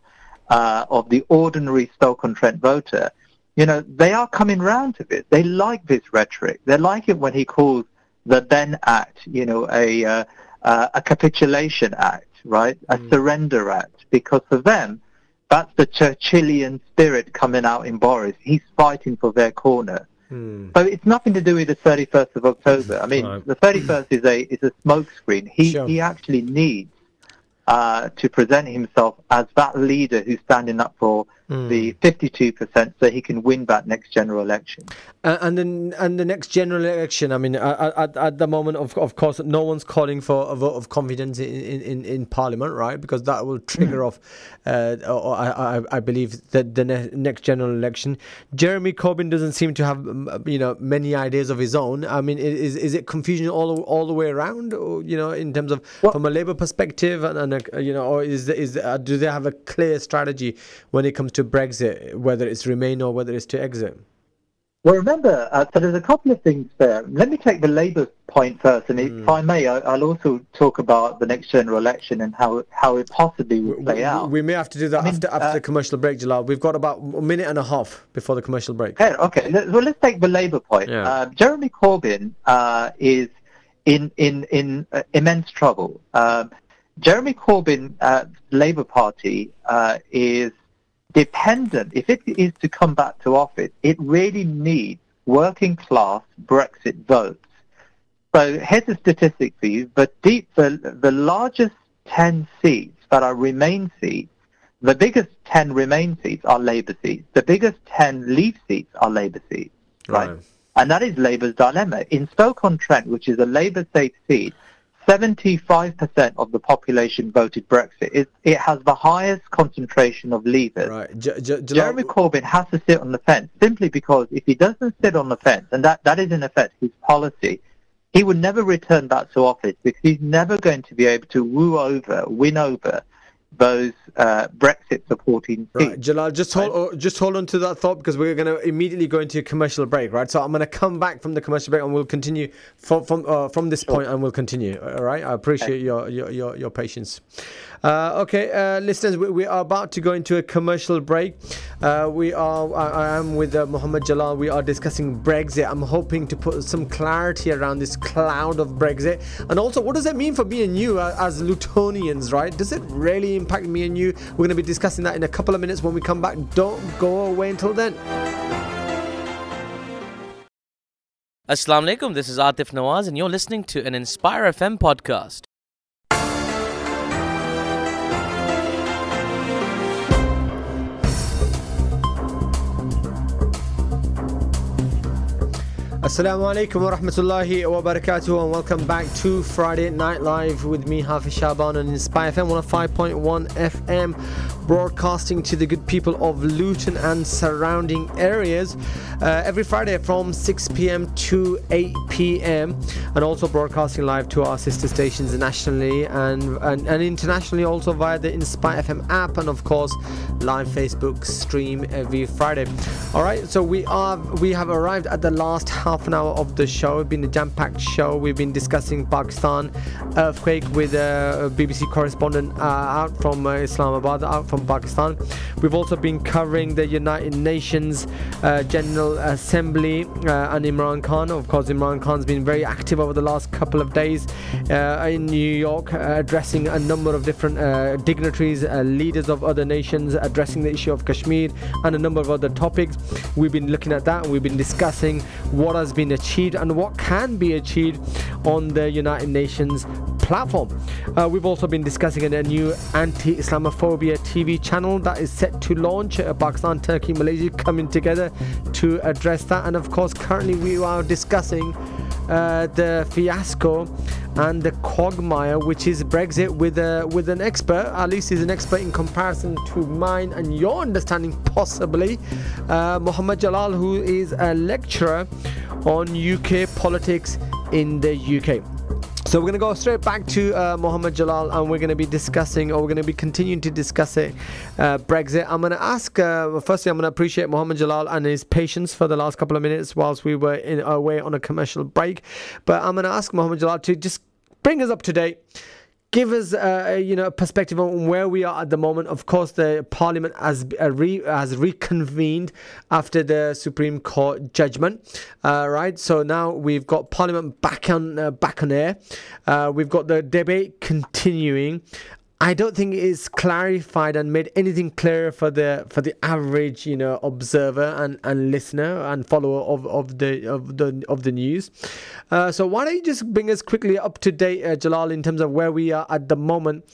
uh, of the ordinary Stoke-on-Trent voter, you know, they are coming round to this. They like this rhetoric. They like it when he calls the Benn Act, you know, a uh, uh, a capitulation act, right, a surrender act, because for them, that's the Churchillian spirit coming out in Boris. He's fighting for their corner. Hmm. So it's nothing to do with the 31st of October. I mean, Right. the 31st is a is a smokescreen. He Sure. he actually needs uh, to present himself as that leader who's standing up for Hmm. the 52% so he can win that next general election. Uh, and then and the next general election. I mean, at, at, at the moment, of of course, no one's calling for a vote of confidence in in, in, Parliament, right? Because that will trigger off. Uh, or I, I believe that the ne- next general election. Jeremy Corbyn doesn't seem to have you know many ideas of his own. I mean, is is it confusion all all the way around? Or, you know, in terms of from a Labour perspective, and, and uh, you know, or is is uh, do they have a clear strategy when it comes to Brexit, whether it's remain or whether it's to exit? Well, remember, uh, so there's a couple of things there. Let me take the Labour point first, and if I may, I, I'll also talk about the next general election and how how it possibly will play we, out. We may have to do that I mean, after after uh, the commercial break, Jalal. We've got about a minute and a half before the commercial break. Okay, okay. Well, let's take the Labour point. Yeah. Uh, Jeremy Corbyn uh, is in in in uh, immense trouble. Um, Jeremy Corbyn, uh, Labour Party, uh, is dependent. If it is to come back to office, it really needs working class Brexit votes. So here's a statistic for you. The deep, the, the largest 10 seats that are Remain seats the biggest 10 Remain seats are Labour seats. The biggest 10 Leave seats are Labour seats, right? Right. And that is Labour's dilemma. In Stoke-on-Trent, which is a Labour safe seat, 75% of the population voted Brexit. It, it has the highest concentration of Leavers. Right. J- J- Jeremy Corbyn has to sit on the fence simply because if he doesn't sit on the fence, and that, that is in effect his policy, he would never return back to office because he's never going to be able to woo over, win over those uh, Brexit supporting seats. Right, Jalal, just hold, oh, just hold on to that thought because we're going to immediately go into a commercial break, right? So I'm going to come back from the commercial break and we'll continue from from uh, from this point and we'll continue. All right, I appreciate your your your, your patience. Uh, okay, uh, listeners, we, we are about to go into a commercial break. Uh, we are, I, I am with uh, Muhammad Jalal. We are discussing Brexit. I'm hoping to put some clarity around this cloud of Brexit, and also what does it mean for me and you uh, as Lutonians, right? Does it really impact me and you? We're going to be discussing that in a couple of minutes when we come back. Don't go away until then. Assalamu alaikum, this is Atif Nawaz, and you're listening to an Inspire FM podcast. Assalamu alaikum wa rahmatullahi wa barakatuh and welcome back to Friday Night Live with me Hafiz Shaban on Inspire FM 105.1 FM broadcasting to the good people of Luton and surrounding areas uh, every Friday from 6 p.m. to 8 p.m. and also broadcasting live to our sister stations nationally and, and, and internationally also via the Inspire FM app and of course live Facebook stream every Friday. All right, so we are we have arrived at the last half an hour of the show. It's been a jam-packed show. We've been discussing Pakistan earthquake with a BBC correspondent uh, out from uh, Islamabad, out from Pakistan. We've also been covering the United Nations uh, General Assembly uh, and Imran Khan. Of course, Imran Khan's been very active over the last couple of days uh, in New York, uh, addressing a number of different dignitaries, leaders of other nations, addressing the issue of Kashmir and a number of other topics. We've been looking at that. And we've been discussing what has been achieved and what can be achieved on the United Nations platform. Uh, we've also been discussing a new anti Islamophobia TV channel that is set to launch. Uh, Pakistan, Turkey, Malaysia coming together to address that. And of course, currently we are discussing uh, the fiasco and the quagmire, which is Brexit, with a with an expert. At least he's an expert in comparison to mine and your understanding, possibly. Uh, Muhammad Jalal, who is a lecturer on UK politics in the UK. So we're going to go straight back to uh, Mohammed Jalal and we're going to be discussing, or we're going to be continuing to discuss it, uh, Brexit. I'm going to ask, uh, firstly, I'm going to appreciate Mohammed Jalal and his patience for the last couple of minutes whilst we were in away on a commercial break. But I'm going to ask Mohammed Jalal to just bring us up to date give us uh, you know a perspective on where we are at the moment. Of course, the Parliament has uh, re- has reconvened after the Supreme Court judgment. Uh, right, so now we've got Parliament back on uh, back on air. Uh, we've got the debate continuing, I don't think it's clarified and made anything clearer for the for the average you know observer and, and listener and follower of, of the of the of the news. Uh, so why don't you just bring us quickly up to date, uh, Jalal, in terms of where we are at the moment,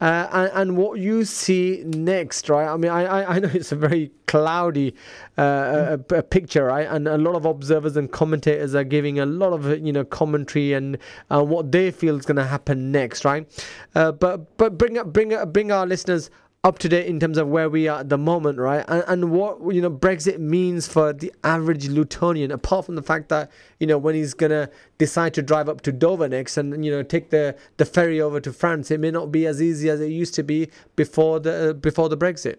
uh, and, and, what you see next, right? I mean, I, I know it's a very cloudy uh, a, a picture, right? And a lot of observers and commentators are giving a lot of you know commentary and uh, what they feel is going to happen next, right? Uh, but but bring up bring bring our listeners up to date in terms of where we are at the moment, right? And, and what you know Brexit means for the average Lutonian, apart from the fact that you know when he's gonna decide to drive up to Dover next and you know take the, the ferry over to France, it may not be as easy as it used to be before the uh, before the Brexit.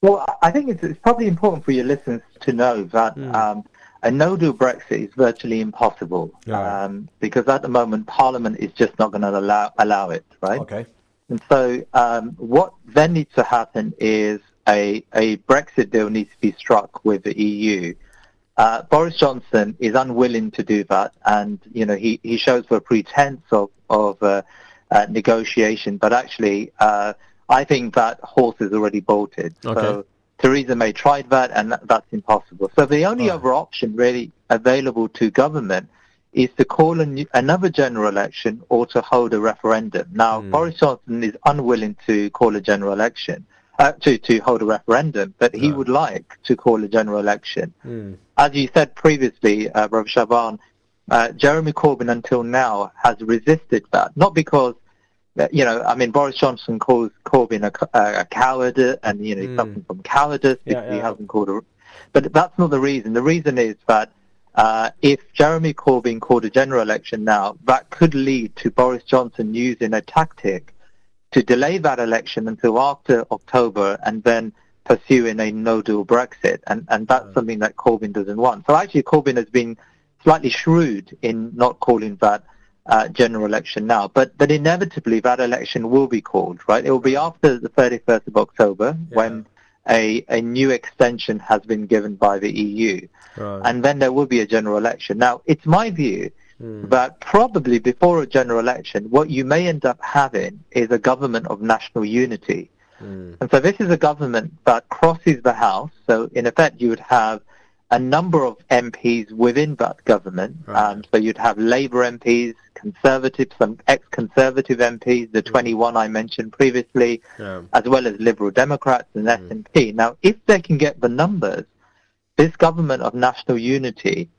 Well, I think it's, it's, probably important for your listeners to know that mm. um, a no-deal Brexit is virtually impossible yeah. um, because at the moment Parliament is just not going to allow allow it, right? Okay. And so um, what then needs to happen is a, a Brexit deal needs to be struck with the EU. Uh, Boris Johnson is unwilling to do that, and you know he, he shows for a pretense of of uh, uh, negotiation, but actually uh, I think that horse is already bolted. Okay. So Theresa May tried that, and that, that's impossible. So the only oh. other option really available to government is to call new, another general election or to hold a referendum. Now, mm. Boris Johnson is unwilling to call a general election, uh, to, to hold a referendum, but he would like to call a general election. Mm. As you said previously, uh, Rav Shaban, uh, Jeremy Corbyn until now has resisted that, not because uh, you know, I mean, Boris Johnson calls Corbyn a, a, a coward, and you know, mm. something from cowardice because yeah, yeah. he hasn't called a. But that's not the reason. The reason is that uh, if Jeremy Corbyn called a general election now, that could lead to Boris Johnson using a tactic to delay that election until after October and then pursuing a no-deal Brexit. And, and that's mm. something that Corbyn doesn't want. So actually Corbyn has been slightly shrewd in not calling that uh, general election now. But, but inevitably that election will be called, right? It will be after the 31st of October yeah. when a, a new extension has been given by the EU. Right. And then there will be a general election. Now, it's my view mm. that probably before a general election, what you may end up having is a government of national unity. Mm. And so this is a government that crosses the House. So in effect, you would have a number of MPs within that government. Right. Um, so you'd have Labour MPs, Conservative, some ex-Conservative MPs, the mm. 21 I mentioned previously, yeah. as well as Liberal Democrats and mm. SNP. Now, if they can get the numbers, this government of national unity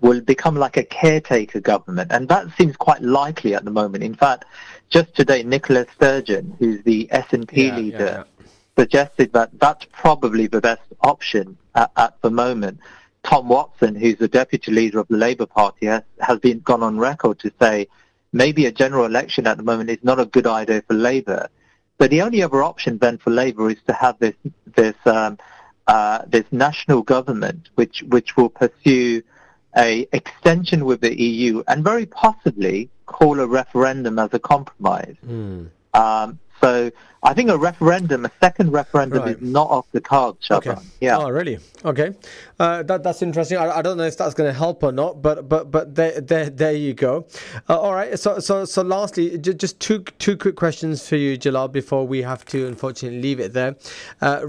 will become like a caretaker government, and that seems quite likely at the moment. In fact, just today, Nicola Sturgeon, who's the Yeah, yeah, leader, yeah. Suggested that that's probably the best option at, at the moment. Tom Watson, who's the deputy leader of the Labour Party, has, has been gone on record to say maybe a general election at the moment is not a good idea for Labour. But the only other option then for Labour is to have this this um, uh, this national government, which which will pursue a extension with the EU and very possibly call a referendum as a compromise. Hmm. Um, so I think a referendum, a second referendum, Right. is not off the cards, Shaban. Yeah. Oh, really? Okay. Uh, that that's interesting. I, I don't know if that's going to help or not, but but but there there there you go. Uh, all right. So so so lastly, j- just two two quick questions for you, Jalal, before we have to unfortunately leave it there. Uh,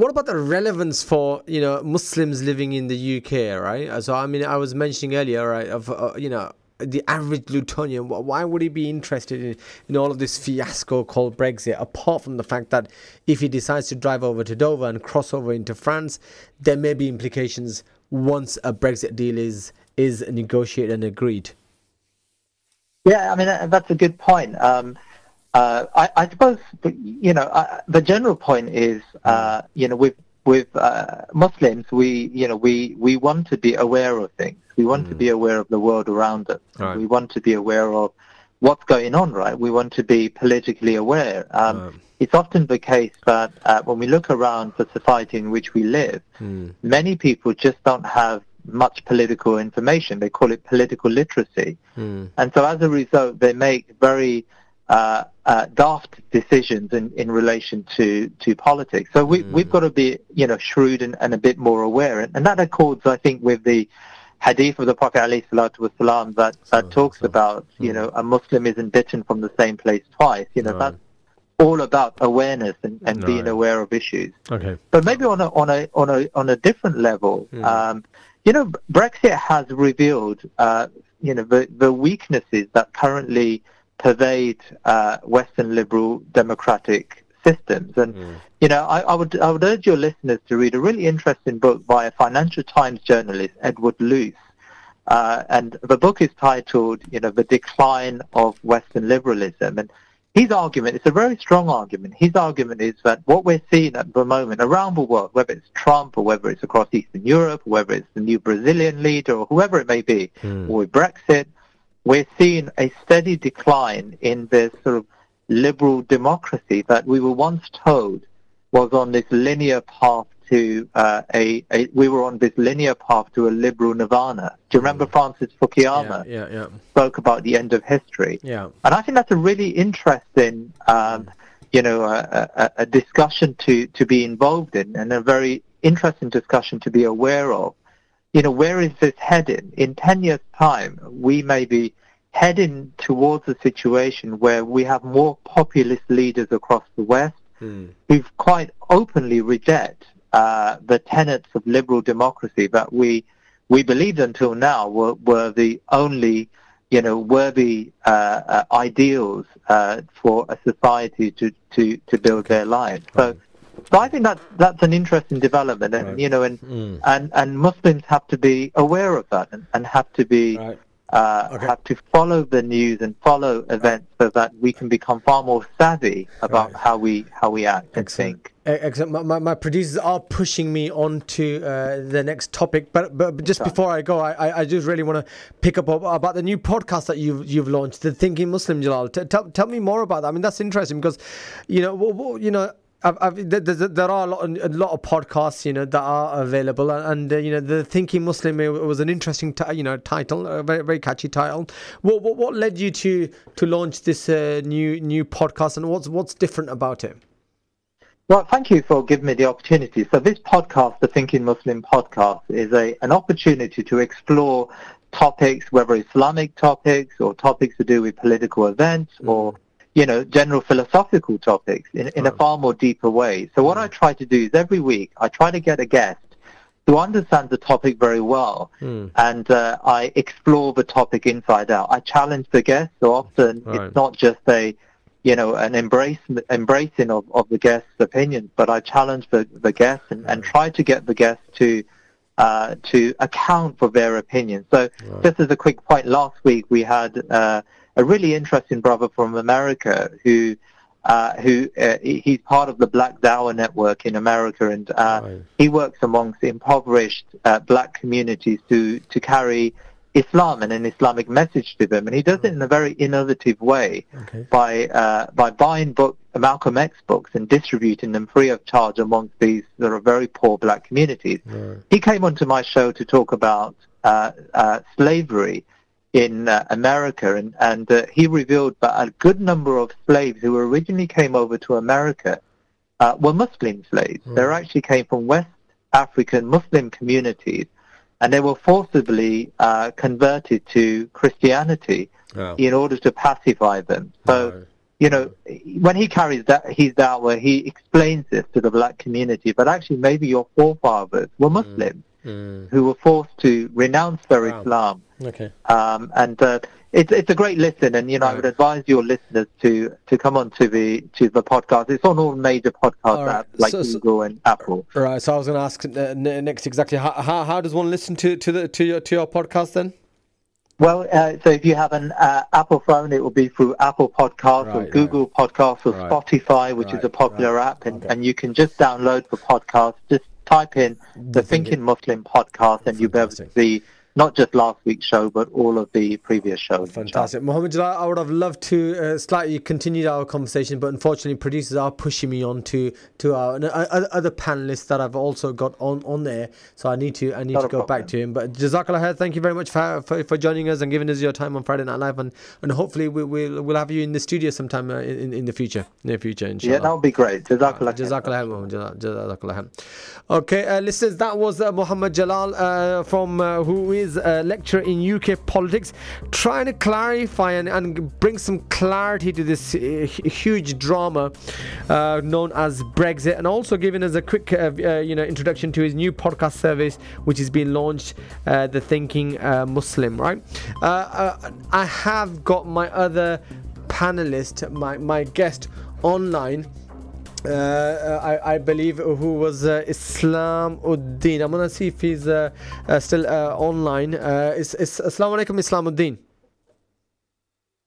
what about the relevance for you know Muslims living in the UK? Right. Uh, So I mean, I was mentioning earlier, right, of uh, you know. The average Lutonian, why would he be interested in, in all of this fiasco called Brexit? Apart from the fact that if he decides to drive over to Dover and cross over into France, there may be implications once a Brexit deal is is negotiated and agreed. Yeah, I mean that's a good point. Um, uh, I, I suppose you know uh, the general point is uh, you know with with uh, Muslims we you know we we want to be aware of things. We want to be aware of the world around us. Right. We want to be aware of what's going on. Right. We want to be politically aware. Um, Right. It's often the case that uh, when we look around the society in which we live, many people just don't have much political information. They call it political literacy. And so as a result, they make very uh, uh, daft decisions in, in relation to, to politics. So we, we've got to be, you know, shrewd and, and a bit more aware. And, and that accords, I think, with the hadith of the Prophet ﷺ that, that talks about, you know, a Muslim isn't bitten from the same place twice. You know, Right. that's all about awareness and, and being aware of issues. Okay. But maybe on a on a on a on a different level, um, you know, Brexit has revealed, uh, you know, the the weaknesses that currently pervade uh, Western liberal democratic systems. And you know, I, I would I would urge your listeners to read a really interesting book by a Financial Times journalist, Edward Luce. Uh, and the book is titled, you know, The Decline of Western Liberalism. And his argument, it's a very strong argument. His argument is that what we're seeing at the moment around the world, whether it's Trump or whether it's across Eastern Europe, or whether it's the new Brazilian leader or whoever it may be, or with Brexit, we're seeing a steady decline in this sort of liberal democracy that we were once told was on this linear path to uh, a, a, we were on this linear path to a liberal nirvana. Do you remember Francis Fukuyama Yeah, yeah, spoke about the end of history? yeah. And I think that's a really interesting, um, you know, a, a, a discussion to, to be involved in and a very interesting discussion to be aware of. You know, where is this heading? In 10 years' time, we may be heading towards a situation where we have more populist leaders across the West Hmm. who quite openly reject uh, the tenets of liberal democracy that we we believed until now were, were the only you know worthy uh, uh, ideals uh, for a society to, to, to build their lives. So, so I think that's that's an interesting development, and Right. you know, and, Mm. and and Muslims have to be aware of that and, and have to be Right. uh, Okay. have to follow the news and follow events so that we can become far more savvy about Right. how we how we act and think. Excellent. My, my, my producers are pushing me on to uh, the next topic, but but, just before I go, I, I, just really want to pick up ab- about the new podcast that you've you've launched, the Thinking Muslim, Jalal. T- tell tell me more about that. I mean, that's interesting because, you know, w- w- you know. I've, I've, there, are a lot, a lot of podcasts, you know, that are available, and, uh, you know, the Thinking Muslim was an interesting, ti- you know, title, a very, very catchy title. What, what, what led you to to launch this uh, new new podcast, and what's what's different about it? Well, thank you for giving me the opportunity. So this podcast, the Thinking Muslim podcast, is a an opportunity to explore topics, whether Islamic topics or topics to do with political events or you know general philosophical topics in, in a far more deeper way. So what I try to do is every week I try to get a guest who understands the topic very well, and uh, I explore the topic inside out. I challenge the guest. So often Right. it's not just a you know, an embrace embracing of, of the guest's opinion, but I challenge the, the guest and, and try to get the guest to uh, to account for their opinion. So, Right. just as a quick point, last week we had uh, a really interesting brother from America who. Uh, who uh, he's part of the Black Dawah network in America, and uh, he works amongst impoverished uh, black communities to to carry Islam and an Islamic message to them, and he does it in a very innovative way Okay. by uh, by buying book Malcolm X books and distributing them free of charge amongst these sort of very poor black communities. Right. He came onto my show to talk about uh, uh, slavery in uh, America, and and uh, he revealed that a good number of slaves who originally came over to America uh, were Muslim slaves. They actually came from West African Muslim communities, and they were forcibly uh, converted to Christianity in order to pacify them. So Right. you know, when he carries that, he's that way, he explains this to the black community, but actually maybe your forefathers were Muslims Mm. Who were forced to renounce their Wow. Islam. Okay. Um, and uh, it's it's a great listen, and you know I would advise your listeners to to come on to the to the podcast. It's on all major podcast right. apps like So- so- Google and Apple. Right. So I was going to ask uh, next exactly how, how how does one listen to to the to your to your podcast then? Well, uh, so if you have an uh, Apple phone, it will be through Apple Podcasts or Right, Google Podcasts or Right. Spotify, which is a popular right. app, and, Okay. and you can just download the podcast. Just type in the Thinking Muslim podcast, and you'll be able to see not just last week's show, but all of the previous shows. Fantastic. Mohammed Jalal, I would have loved to uh, slightly continue our conversation, but unfortunately, producers are pushing me on to, to our uh, other panelists that I've also got on, on there. So I need to I need Not to go problem. back to him. But Jazakallah khair, thank you very much for, for, for joining us and giving us your time on Friday Night Live. And, and hopefully, we, we'll, we'll have you in the studio sometime uh, in, in the future, near future, inshallah. Yeah, that would be great. Jazakallah. khair. Jazakallah khair, Mohammed. Okay, uh, listeners, that was uh, Muhammad Jalal uh, from uh, who is a lecturer in UK politics, trying to clarify and, and bring some clarity to this uh, huge drama uh, known as Brexit, and also giving us a quick, uh, uh, you know, introduction to his new podcast service, which is being launched, uh, the Thinking uh, Muslim. Right, uh, uh, I have got my other panelist, my my guest online uh, I, I believe who was uh, Islam Uddin. I'm gonna see if he's uh, uh, still uh, online. Uh, is, is Assalamu alaikum Islam Uddin.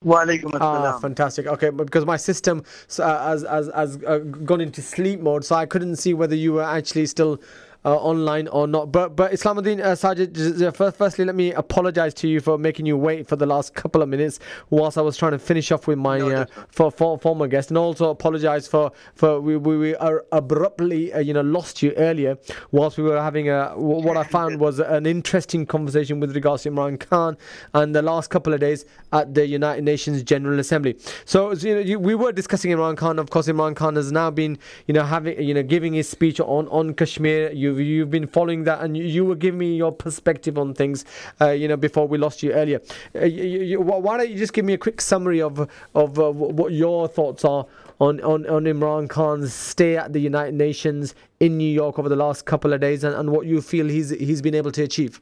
Wa alaikum Ah, fantastic. Okay, because my system uh, has has, has uh, gone into sleep mode, so I couldn't see whether you were actually still. Uh, online or not, but but Islamuddin uh, Sajid, first, firstly, let me apologize to you for making you wait for the last couple of minutes whilst I was trying to finish off with my No, uh, for, for former guest, and also apologize for for we we, we are abruptly uh, you know lost you earlier whilst we were having a what I found was an interesting conversation with regards to Imran Khan and the last couple of days at the United Nations General Assembly. So you know you, we were discussing Imran Khan. Of course, Imran Khan has now been you know having you know giving his speech on on Kashmir. You've you've been following that, and you, you were giving me your perspective on things. Uh, you know before we lost you earlier. Uh, you, you, why don't you just give me a quick summary of of uh, what your thoughts are on, on, on Imran Khan's stay at the United Nations in New York over the last couple of days and, and what you feel he's he's been able to achieve.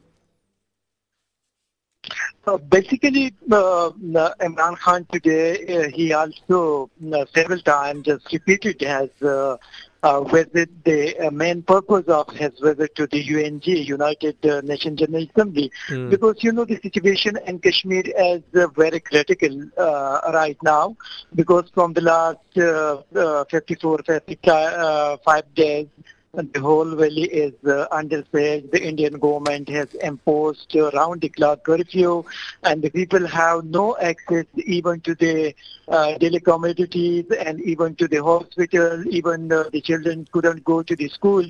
Uh, basically, uh, uh, Imran Khan today, uh, he also uh, several times just repeated has uh, uh, visit the uh, main purpose of his visit to the UNG, United uh, Nations General Assembly, Mm. because you know the situation in Kashmir is uh, very critical uh, right now, because from the last uh, uh, 54, 55 days, the whole valley is uh, under siege. The Indian government has imposed uh, round-the-clock curfew, and the people have no access even to the uh, daily commodities and even to the hospital. Even uh, the children couldn't go to the school.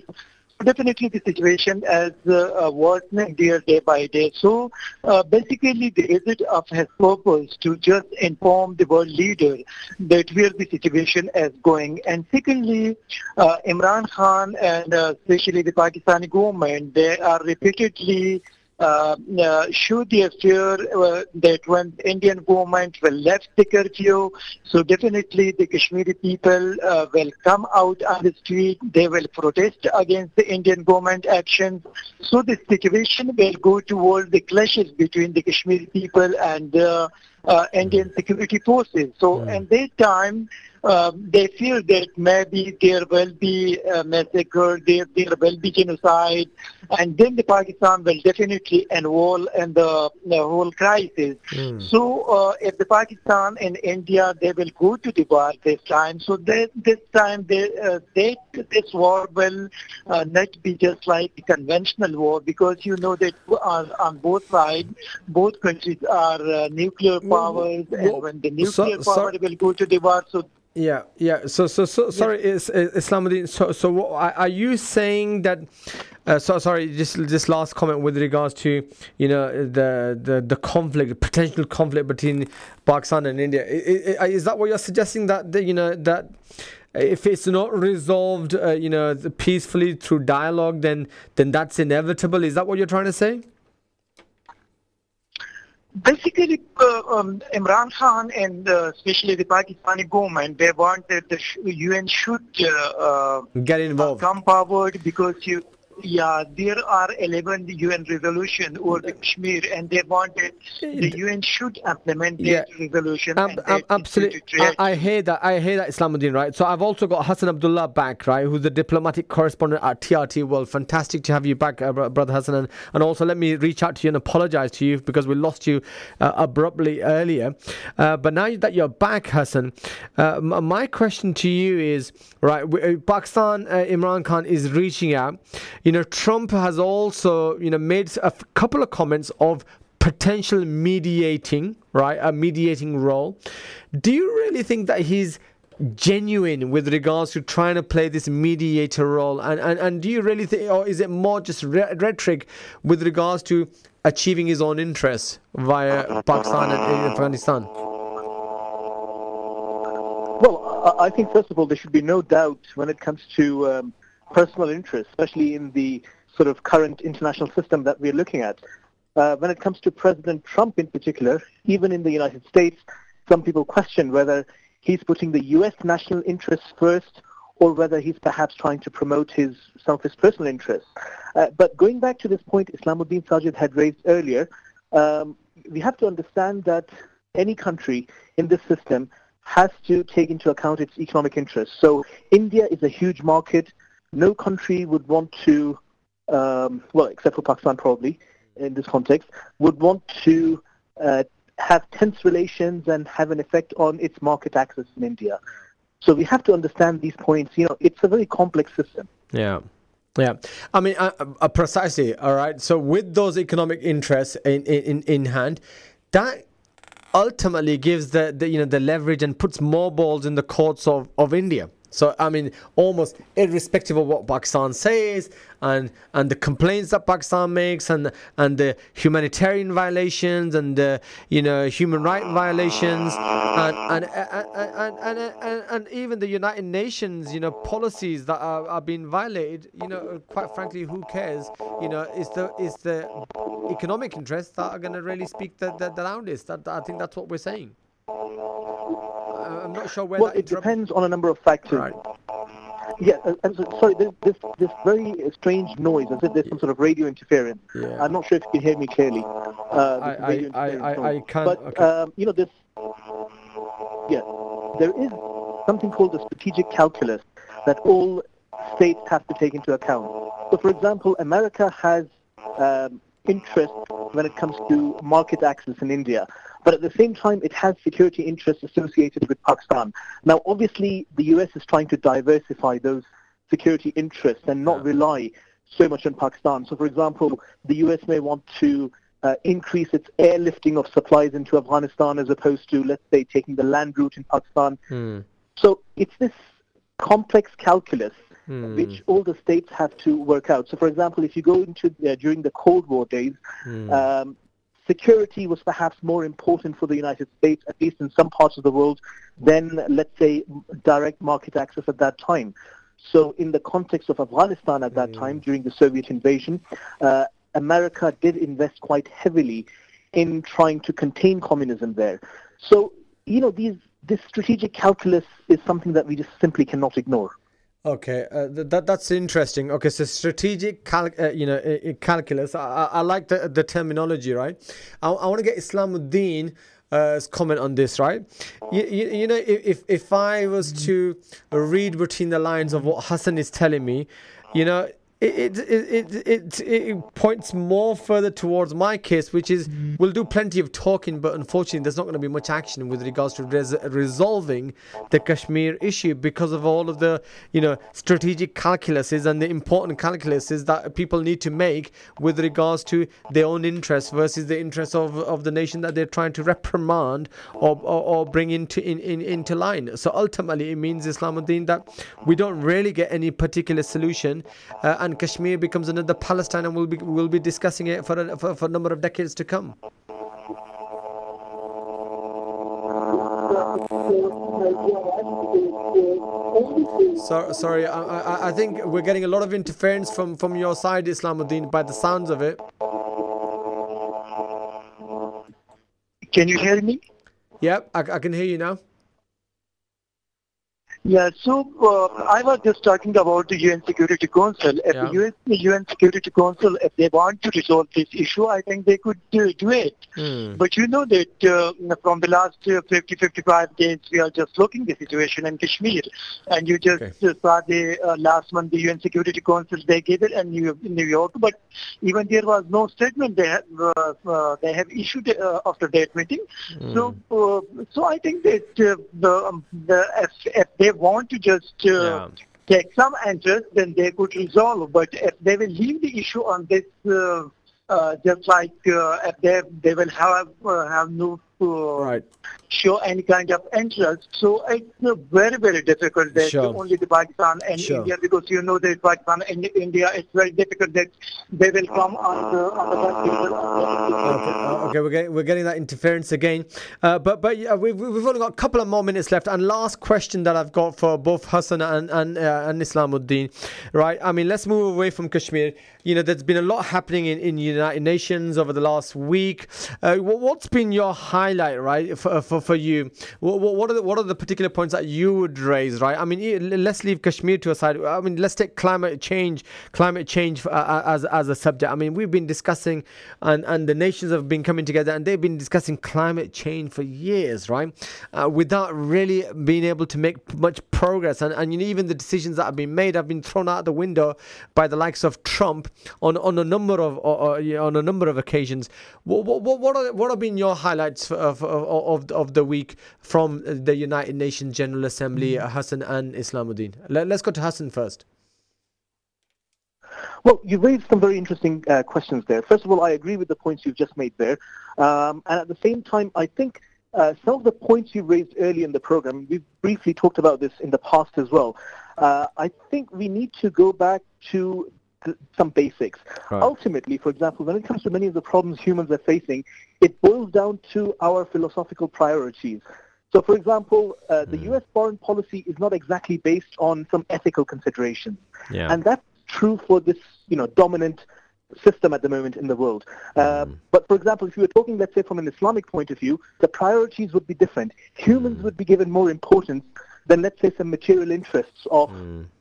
Definitely, the situation is uh, uh, worsening there day by day. So, uh, basically, the visit of his purpose to just inform the world leader that where the situation is going. And secondly, uh, Imran Khan and uh, especially the Pakistani government, they are repeatedly uh, uh, show their fear uh, that when Indian government will lift the curfew, so definitely the Kashmiri people will come out on the street, they will protest against the Indian government actions. So the situation will go toward the clashes between the Kashmiri people and uh, uh, Indian security forces. So, at that time, um, they feel that maybe there will be a massacre, there, there will be genocide, and then the Pakistan will definitely involve in the, the whole crisis. So uh, if the Pakistan and India, they will go to the war this time. So they, this time they, uh, they, this war will uh, not be just like a conventional war because you know that on, on both sides, both countries are uh, nuclear powers, and when the nuclear so- power will go to the war, so Yeah, yeah. So, so, so sorry, is, is Islamuddin. So, so, what, are are you saying that? Uh, so, sorry, just this last comment with regards to you know the the the conflict, potential conflict between Pakistan and India. I- I- Is that what you're suggesting that the, you know that? If it's not resolved, uh, you know, peacefully through dialogue, then then that's inevitable. Is that what you're trying to say? Basically, uh, um, Imran Khan and uh, especially the Pakistani government, they want that the sh- UN should uh, uh, Get involved. come forward because you, yeah, there are 11 UN resolution over the Kashmir, and they want that the UN should implement Yeah. that resolution. And ab- absolutely. I, I hear that. I hear that, Islamuddin, right? So I've also got Hassan Abdullah back, right? Who's the diplomatic correspondent at TRT World. Fantastic to have you back, uh, brother Hassan. And, and also, let me reach out to you and apologize to you because we lost you uh, abruptly earlier. Uh, but now that you're back, Hassan, uh, my question to you is, right? uh, Pakistan, uh, Imran Khan is reaching out. You know, Trump has also, you know, made a f- couple of comments of potential mediating, right? A mediating role. Do you really think that he's genuine with regards to trying to play this mediator role? And and, and do you really think, or is it more just re- rhetoric with regards to achieving his own interests via Pakistan and, Afghanistan? Well, I I think first of all there should be no doubt when it comes to um, personal interest, especially in the sort of current international system that we're looking at. Uh, when it comes to President Trump in particular, even in the United States, some people question whether he's putting the U.S. national interests first or whether he's perhaps trying to promote his his personal interests. Uh, but going back to this point Islamuddin Sajid had raised earlier, um, we have to understand that any country in this system has to take into account its economic interests. So India is a huge market. No country would want to, um, well, except for Pakistan probably in this context, would want to uh, have tense relations and have an effect on its market access in India. So we have to understand these points. You know, it's a very complex system. Yeah. Yeah, I mean, uh, uh, precisely. All right. So with those economic interests in in, in hand, that ultimately gives the, the you know the leverage and puts more balls in the courts of, of India. So I mean, almost irrespective of what Pakistan says and and the complaints that Pakistan makes and and the humanitarian violations and the you know human right violations and and and, and, and, and, and even the United Nations you know policies that are, are being violated. You know, quite frankly, who cares? You know, is the is the economic interests that are going to really speak the, the, the loudest. That, I think that's what we're saying. I- not sure where Well, it depends on a number of factors. Right. Yeah, uh, and so, sorry, there's this, this very strange noise, as if there's some sort of radio interference. Yeah. I'm not sure if you can hear me clearly. Uh, I- I- radio I- interference I- noise. I can- But, okay. um, you know, this, yeah, there is something called the strategic calculus that all states have to take into account. So, for example, America has um, interest when it comes to market access in India. But at the same time, it has security interests associated with Pakistan. Now, obviously, the U.S. is trying to diversify those security interests and not rely so much on Pakistan. So, for example, the U.S. may want to uh, increase its airlifting of supplies into Afghanistan as opposed to, let's say, taking the land route in Pakistan. Hmm. So it's this complex calculus Hmm. which all the states have to work out. So, for example, if you go into uh, during the Cold War days, Hmm. um, security was perhaps more important for the United States, at least in some parts of the world, than, let's say, direct market access at that time. So, in the context of Afghanistan at that time, during the Soviet invasion, uh, America did invest quite heavily in trying to contain communism there. So, you know, these this strategic calculus is something that we just simply cannot ignore. Okay, uh, th- that that's interesting. Okay, so strategic, cal- uh, you know, uh, calculus. I, I, I like the the terminology, right? I, I want to get Islamuddin uh, comment on this, right? You, you, you know, if if I was to read between the lines of what Hassan is telling me, you know, it, it, it, it, it points more further towards my case, which is we'll do plenty of talking, but unfortunately, there's not going to be much action with regards to res- resolving the Kashmir issue because of all of the you know strategic calculuses and the important calculuses that people need to make with regards to their own interests versus the interests of, of the nation that they're trying to reprimand or, or, or bring into in, in, into line. So ultimately, it means Islamuddin that we don't really get any particular solution. Uh, and Kashmir becomes another Palestine, and we'll be we'll be discussing it for a, for, for a number of decades to come. So, sorry, I, I, I think we're getting a lot of interference from, from your side, Islamuddin, by the sounds of it. Can you hear me? Yep, I, I can hear you now. Yeah, so uh, I was just talking about the UN Security Council. If Yeah. the UN, the UN Security Council, if they want to resolve this issue, I think they could uh, do it. Hmm. But you know that uh, from the last uh, 50, 55 days, we are just looking the situation in Kashmir. And you just Okay. uh, saw the uh, last month, the UN Security Council, they gave it in New, New York. But even there was no statement they have, uh, uh, they have issued uh, after that meeting. So, uh, so I think that uh, the, um, the if, if they want to just uh, Yeah. take some interest, then they could resolve. But if they will leave the issue on this, uh, uh, just like uh, if they they will have uh, have no Right. show any kind of interest. So it's uh, very very difficult that Sure. only the Pakistan and Sure. India because you know that Pakistan and India it's very difficult that they will come on the on the Okay, uh, okay, we're getting we're getting that interference again, uh, but but yeah, we've we've only got a couple of more minutes left. And last question that I've got for both Hassan and and uh, and Islamuddin, right? I mean, let's move away from Kashmir. You know, there's been a lot happening in in United Nations over the last week. Uh, what, what's been your highlight, right, for for, for you? What, what are the what are the particular points that you would raise, right? I mean, let's leave Kashmir to a side. I mean, let's take climate change, climate change uh, as as a subject. I mean, we've been discussing, and and the nations have been coming together, and they've been discussing climate change for years, right? Uh, without really being able to make much progress, and and you know, even the decisions that have been made have been thrown out the window by the likes of Trump on on a number of on a number of occasions. What what what are what have been your highlights of of of, of the week from the United Nations General Assembly, uh, Hassan and Islamuddin? Let, let's go to Hassan first. Well, you raised some very interesting uh, questions there. First of all, I agree with the points you've just made there. Um, and at the same time, I think uh, some of the points you raised early in the program, we've briefly talked about this in the past as well. Uh, I think we need to go back to some basics. Right. Ultimately, for example, when it comes to many of the problems humans are facing, it boils down to our philosophical priorities. So, for example, uh, the U.S. foreign policy is not exactly based on some ethical considerations. Yeah. And that's true for this, you know, dominant system at the moment in the world. Uh, but for example, if you were talking, let's say, from an Islamic point of view, the priorities would be different. Humans would be given more importance than, let's say, some material interests of,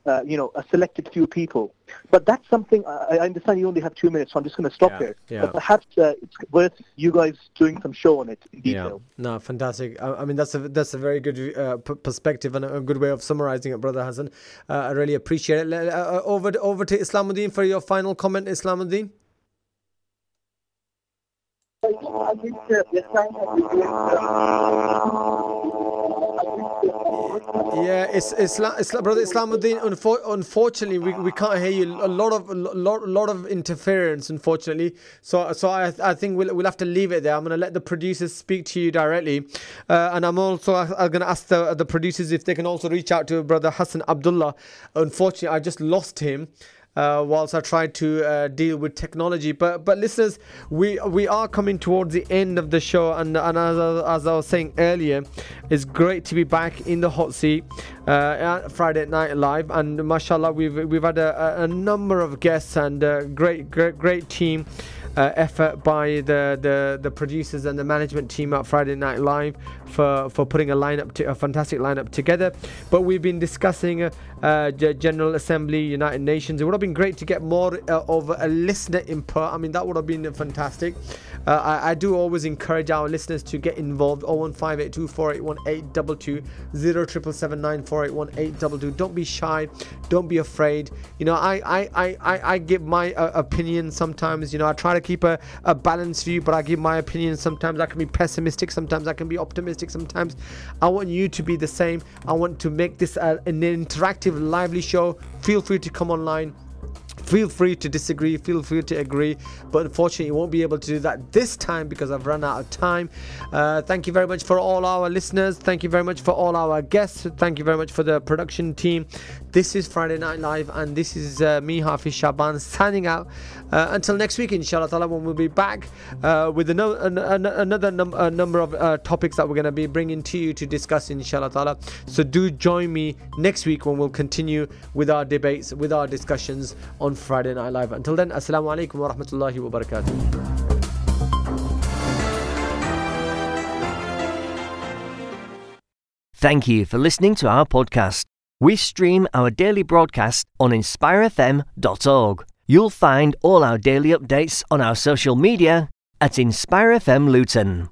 uh, you know, a selected few people. But that's something, I, I understand you only have two minutes, so I'm just going to stop Yeah, there. yeah. But perhaps uh, it's worth you guys doing some show on it in detail. Yeah, no, fantastic. I, I mean, that's a that's a very good uh, p- perspective and a, a good way of summarizing it, brother Hassan. Uh, I really appreciate it. Uh, over over to Islamuddin for your final comment, Islamuddin. I think uh, this time Yeah, it's Islam, Islam brother Islamuddin. Unfor- unfortunately, we, we can't hear you. A lot of a lot lot of interference, unfortunately. So so I I think we'll we'll have to leave it there. I'm gonna let the producers speak to you directly, uh, and I'm also I'm gonna ask the the producers if they can also reach out to brother Hassan Abdullah. Unfortunately, I just lost him uh, whilst I try to uh, deal with technology. But but listeners, we we are coming towards the end of the show, and and as, as I was saying earlier, it's great to be back in the hot seat uh, at Friday Night Live, and mashallah, we've we've had a, a- number of guests and uh, great great great team. Uh, effort by the, the the producers and the management team at Friday Night Live for for putting a lineup to a fantastic lineup together. But we've been discussing uh, uh, General Assembly, United Nations. It would have been great to get more uh, of a listener input. I mean, that would have been fantastic. Uh, I, I, do always encourage our listeners to get involved. 01582481822 0777948182. Don't be shy. Don't be afraid. You know, I I, I, I give my uh, opinion sometimes. You know, I try to keep a, a balanced view, but I give my opinion. Sometimes I can be pessimistic. Sometimes I can be optimistic. Sometimes I want you to be the same. I want to make this uh, an interactive, lively show. Feel free to come online Feel free to disagree, feel free to agree, but unfortunately, you won't be able to do that this time because I've run out of time. Uh, thank you very much for all our listeners. Thank you very much for all our guests. Thank you very much for the production team. This is Friday Night Live, and this is uh, me, Hafiz Shaban, signing out. Uh, until next week, inshallah ta'ala, when we'll be back uh, with an- an- an- another num- number of uh, topics that we're going to be bringing to you to discuss, inshallah ta'ala. So do join me next week when we'll continue with our debates, with our discussions on Friday Night Live. Until then, Assalamu alaikum wa rahmatullahi wa barakatuh. Thank you for listening to our podcast. We stream our daily broadcast on inspirefm.org. You'll find all our daily updates on our social media at InspireFM Luton.